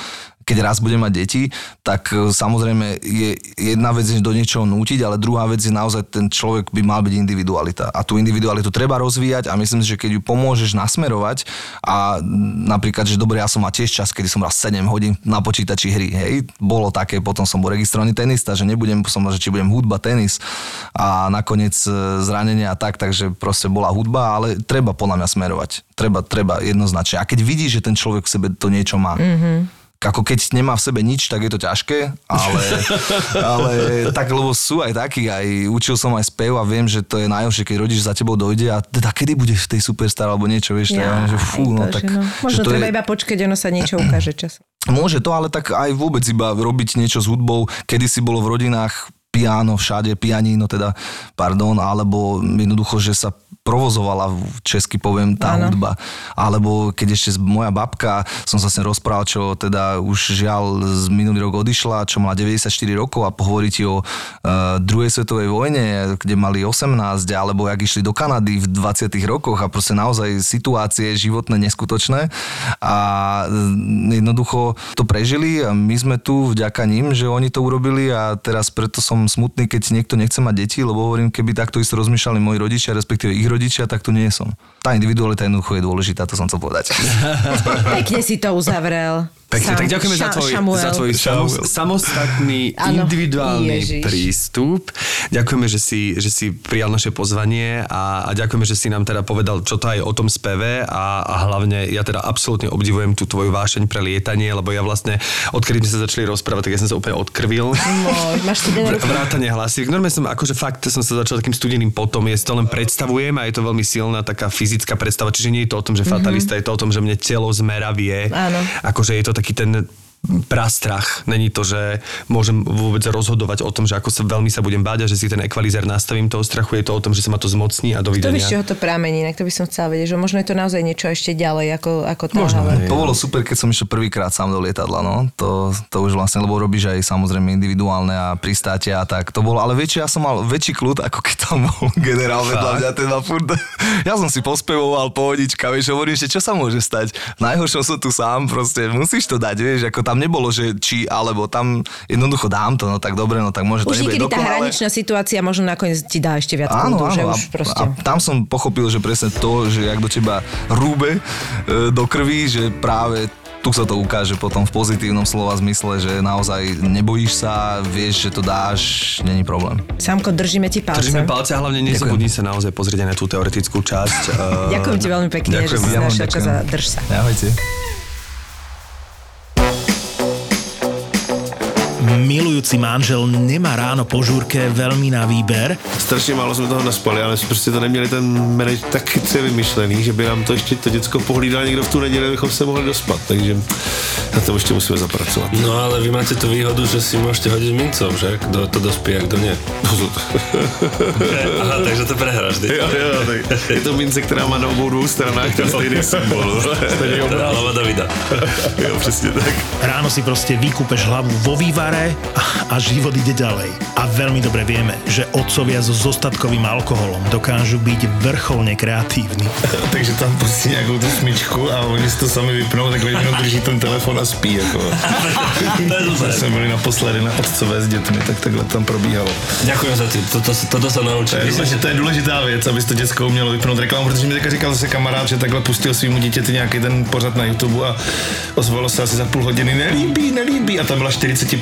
keď raz budem mať deti, tak e, samozrejme je jedna vec je do niečoho nútiť, ale druhá vec je naozaj ten človek by mal byť individualita. A tú individualitu treba rozvíjať a myslím si, že keď ju pomôžeš nasmerovať a napríklad, že dobre, ja som mal tiež čas, kedy som raz 7 hodín na počítači hry, hej, bolo také, potom som bol registrovaný tenista, že nebudem, som že či budem hudba, tenis a nakoniec e, zranenie a tak, takže proste bola hudba, ale treba podľa mňa smerovať. Treba, treba jednoznačne. A keď vidíš, že ten človek v sebe to niečo má, mm-hmm ako keď nemá v sebe nič, tak je to ťažké, ale, ale tak, lebo sú aj takí, aj učil som aj spev a viem, že to je najhoršie, keď rodič za tebou dojde a teda kedy budeš v tej superstar alebo niečo, vieš, ja, že fú, no tak... no. Možno treba je, iba počkať, ono sa niečo ukáže čas. Môže to, ale tak aj vôbec iba robiť niečo s hudbou. Kedy si bolo v rodinách piano všade, pianíno teda, pardon, alebo jednoducho, že sa provozovala, česky poviem, tá Áno. hudba. Alebo keď ešte moja babka, som sa s ňou rozprával, čo teda už žiaľ z minulý rok odišla, čo mala 94 rokov a pohovorí ti o uh, druhej svetovej vojne, kde mali 18, alebo jak išli do Kanady v 20 rokoch a proste naozaj situácie životné neskutočné a mm, jednoducho to prežili a my sme tu vďaka ním, že oni to urobili a teraz preto som smutný, keď niekto nechce mať deti, lebo hovorím, keby takto isto rozmýšľali moji rodičia, respektíve ich rodičia, tak tu nie som. Tá individualita jednoducho je dôležitá, to som chcel povedať. Pekne si to uzavrel. Pekne, Sám- tak ďakujeme za Ša- tvoj, Šamuel. za tvoj samos, samostatný, Áno, individuálny Ježiš. prístup. Ďakujeme, že si, že si prijal naše pozvanie a, a ďakujeme, že si nám teda povedal, čo to aj o tom speve a, a hlavne ja teda absolútne obdivujem tú tvoju vášeň pre lietanie, lebo ja vlastne, odkedy sme sa začali rozprávať, tak ja som sa úplne odkrvil. Môj, máš ruky? Vrátanie hlasík. Normálne som, akože fakt som sa začal takým studeným potom, ja si to len predstavujem a je to veľmi silná taká fyzická predstava, čiže nie je to o tom, že fatalista, je to o tom, že mne telo zmeravie. Áno. Akože je to taký ten prastrach. Není to, že môžem vôbec rozhodovať o tom, že ako sa veľmi sa budem báť a že si ten ekvalizér nastavím toho strachu. Je to o tom, že sa ma to zmocní a To dovidenia. víš, čoho to pramení, tak to by som chcela vedieť, že možno je to naozaj niečo ešte ďalej ako, ako tá, Možno, ale... To bolo super, keď som išiel prvýkrát sám do lietadla, no. To, to už vlastne, lebo robíš aj samozrejme individuálne a pristátia a tak. To bolo, ale väčšie, ja som mal väčší kľud, ako keď tam bol generál vedľa mňa, ten ma furt... Ja som si pospevoval pohodička, vieš, hovorím, že čo sa môže stať. Najhoršom som tu sám, proste musíš to dať, vieš, ako tam nebolo, že či, alebo tam jednoducho dám to, no tak dobre, no tak môže to Už niekedy tá hraničná situácia možno nakoniec ti dá ešte viac Áno, kľudu, že áno. už A, proste... a tam som pochopil, že presne to, že jak do teba rúbe e, do krvi, že práve tu sa to ukáže potom v pozitívnom slova zmysle, že naozaj nebojíš sa, vieš, že to dáš, není problém. Samko, držíme ti palce. Držíme palce a hlavne nezabudni sa naozaj pozrieť aj na tú teoretickú časť. Eh, Ďakujem ti veľmi pekne, že Ďakujem. si Ja našiel čas a drž sa. Ahojte. Milujúci manžel nemá ráno po žúrke veľmi na výber. Strašně málo jsme toho naspali, ale prostě to neměli ten manage tak chytře vymyšlený, že by nám to ještě to děcko pohlídal někdo v tu neděli, abychom se mohli dospat, takže na to ještě musíme zapracovat. No ale vy máte tú výhodu, že si môžete hodiť mincov, že? Kto to dospie a kto nie. Aha, takže to prehráš jo, jo, tak je to mince, která má na obou dvou stranách ten stejný symbol. Hlava Davida. jo, přesně tak. Ráno si proste vykúpeš hlavu vo vývare a, a život ide ďalej. A veľmi dobre vieme, že otcovia so zostatkovým alkoholom dokážu byť vrcholne kreatívni. Takže tam pustí nějakou tu smyčku a oni si to sami vypnou, tak jenom drží ten telefon a spí. Jako. To jsme byli naposledy na otcové s dětmi, tak takhle tam probíhalo. Ďakujem za tým, toto, toto sa To naučím. je, Myslím, že to je důležitá věc, abys to děcko umělo vypnout reklamu, protože mi říkal zase kamarád, že takhle pustil svýmu dítěti nějaký ten pořad na YouTube a ozvalo se asi za půl hodiny, nelíbí, nelíbí a tam byla 45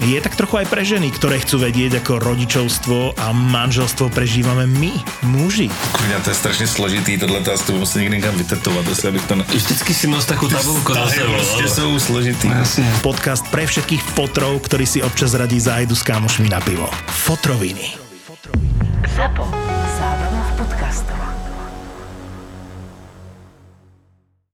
je tak trochu aj pre ženy, ktoré chcú vedieť, ako rodičovstvo a manželstvo prežívame my, muži. Kurňa, to je strašně složitý, tohle to asi musím někde někam vytetovat, asi abych to... Ne... Vždycky si nos takú tabulku za sebou. prostě jsou složitý. Podcast pre všetkých fotrov, ktorí si občas radí zájdu s kámošmi na pivo. Fotroviny. ZAPO. Zábrná v podcastovách.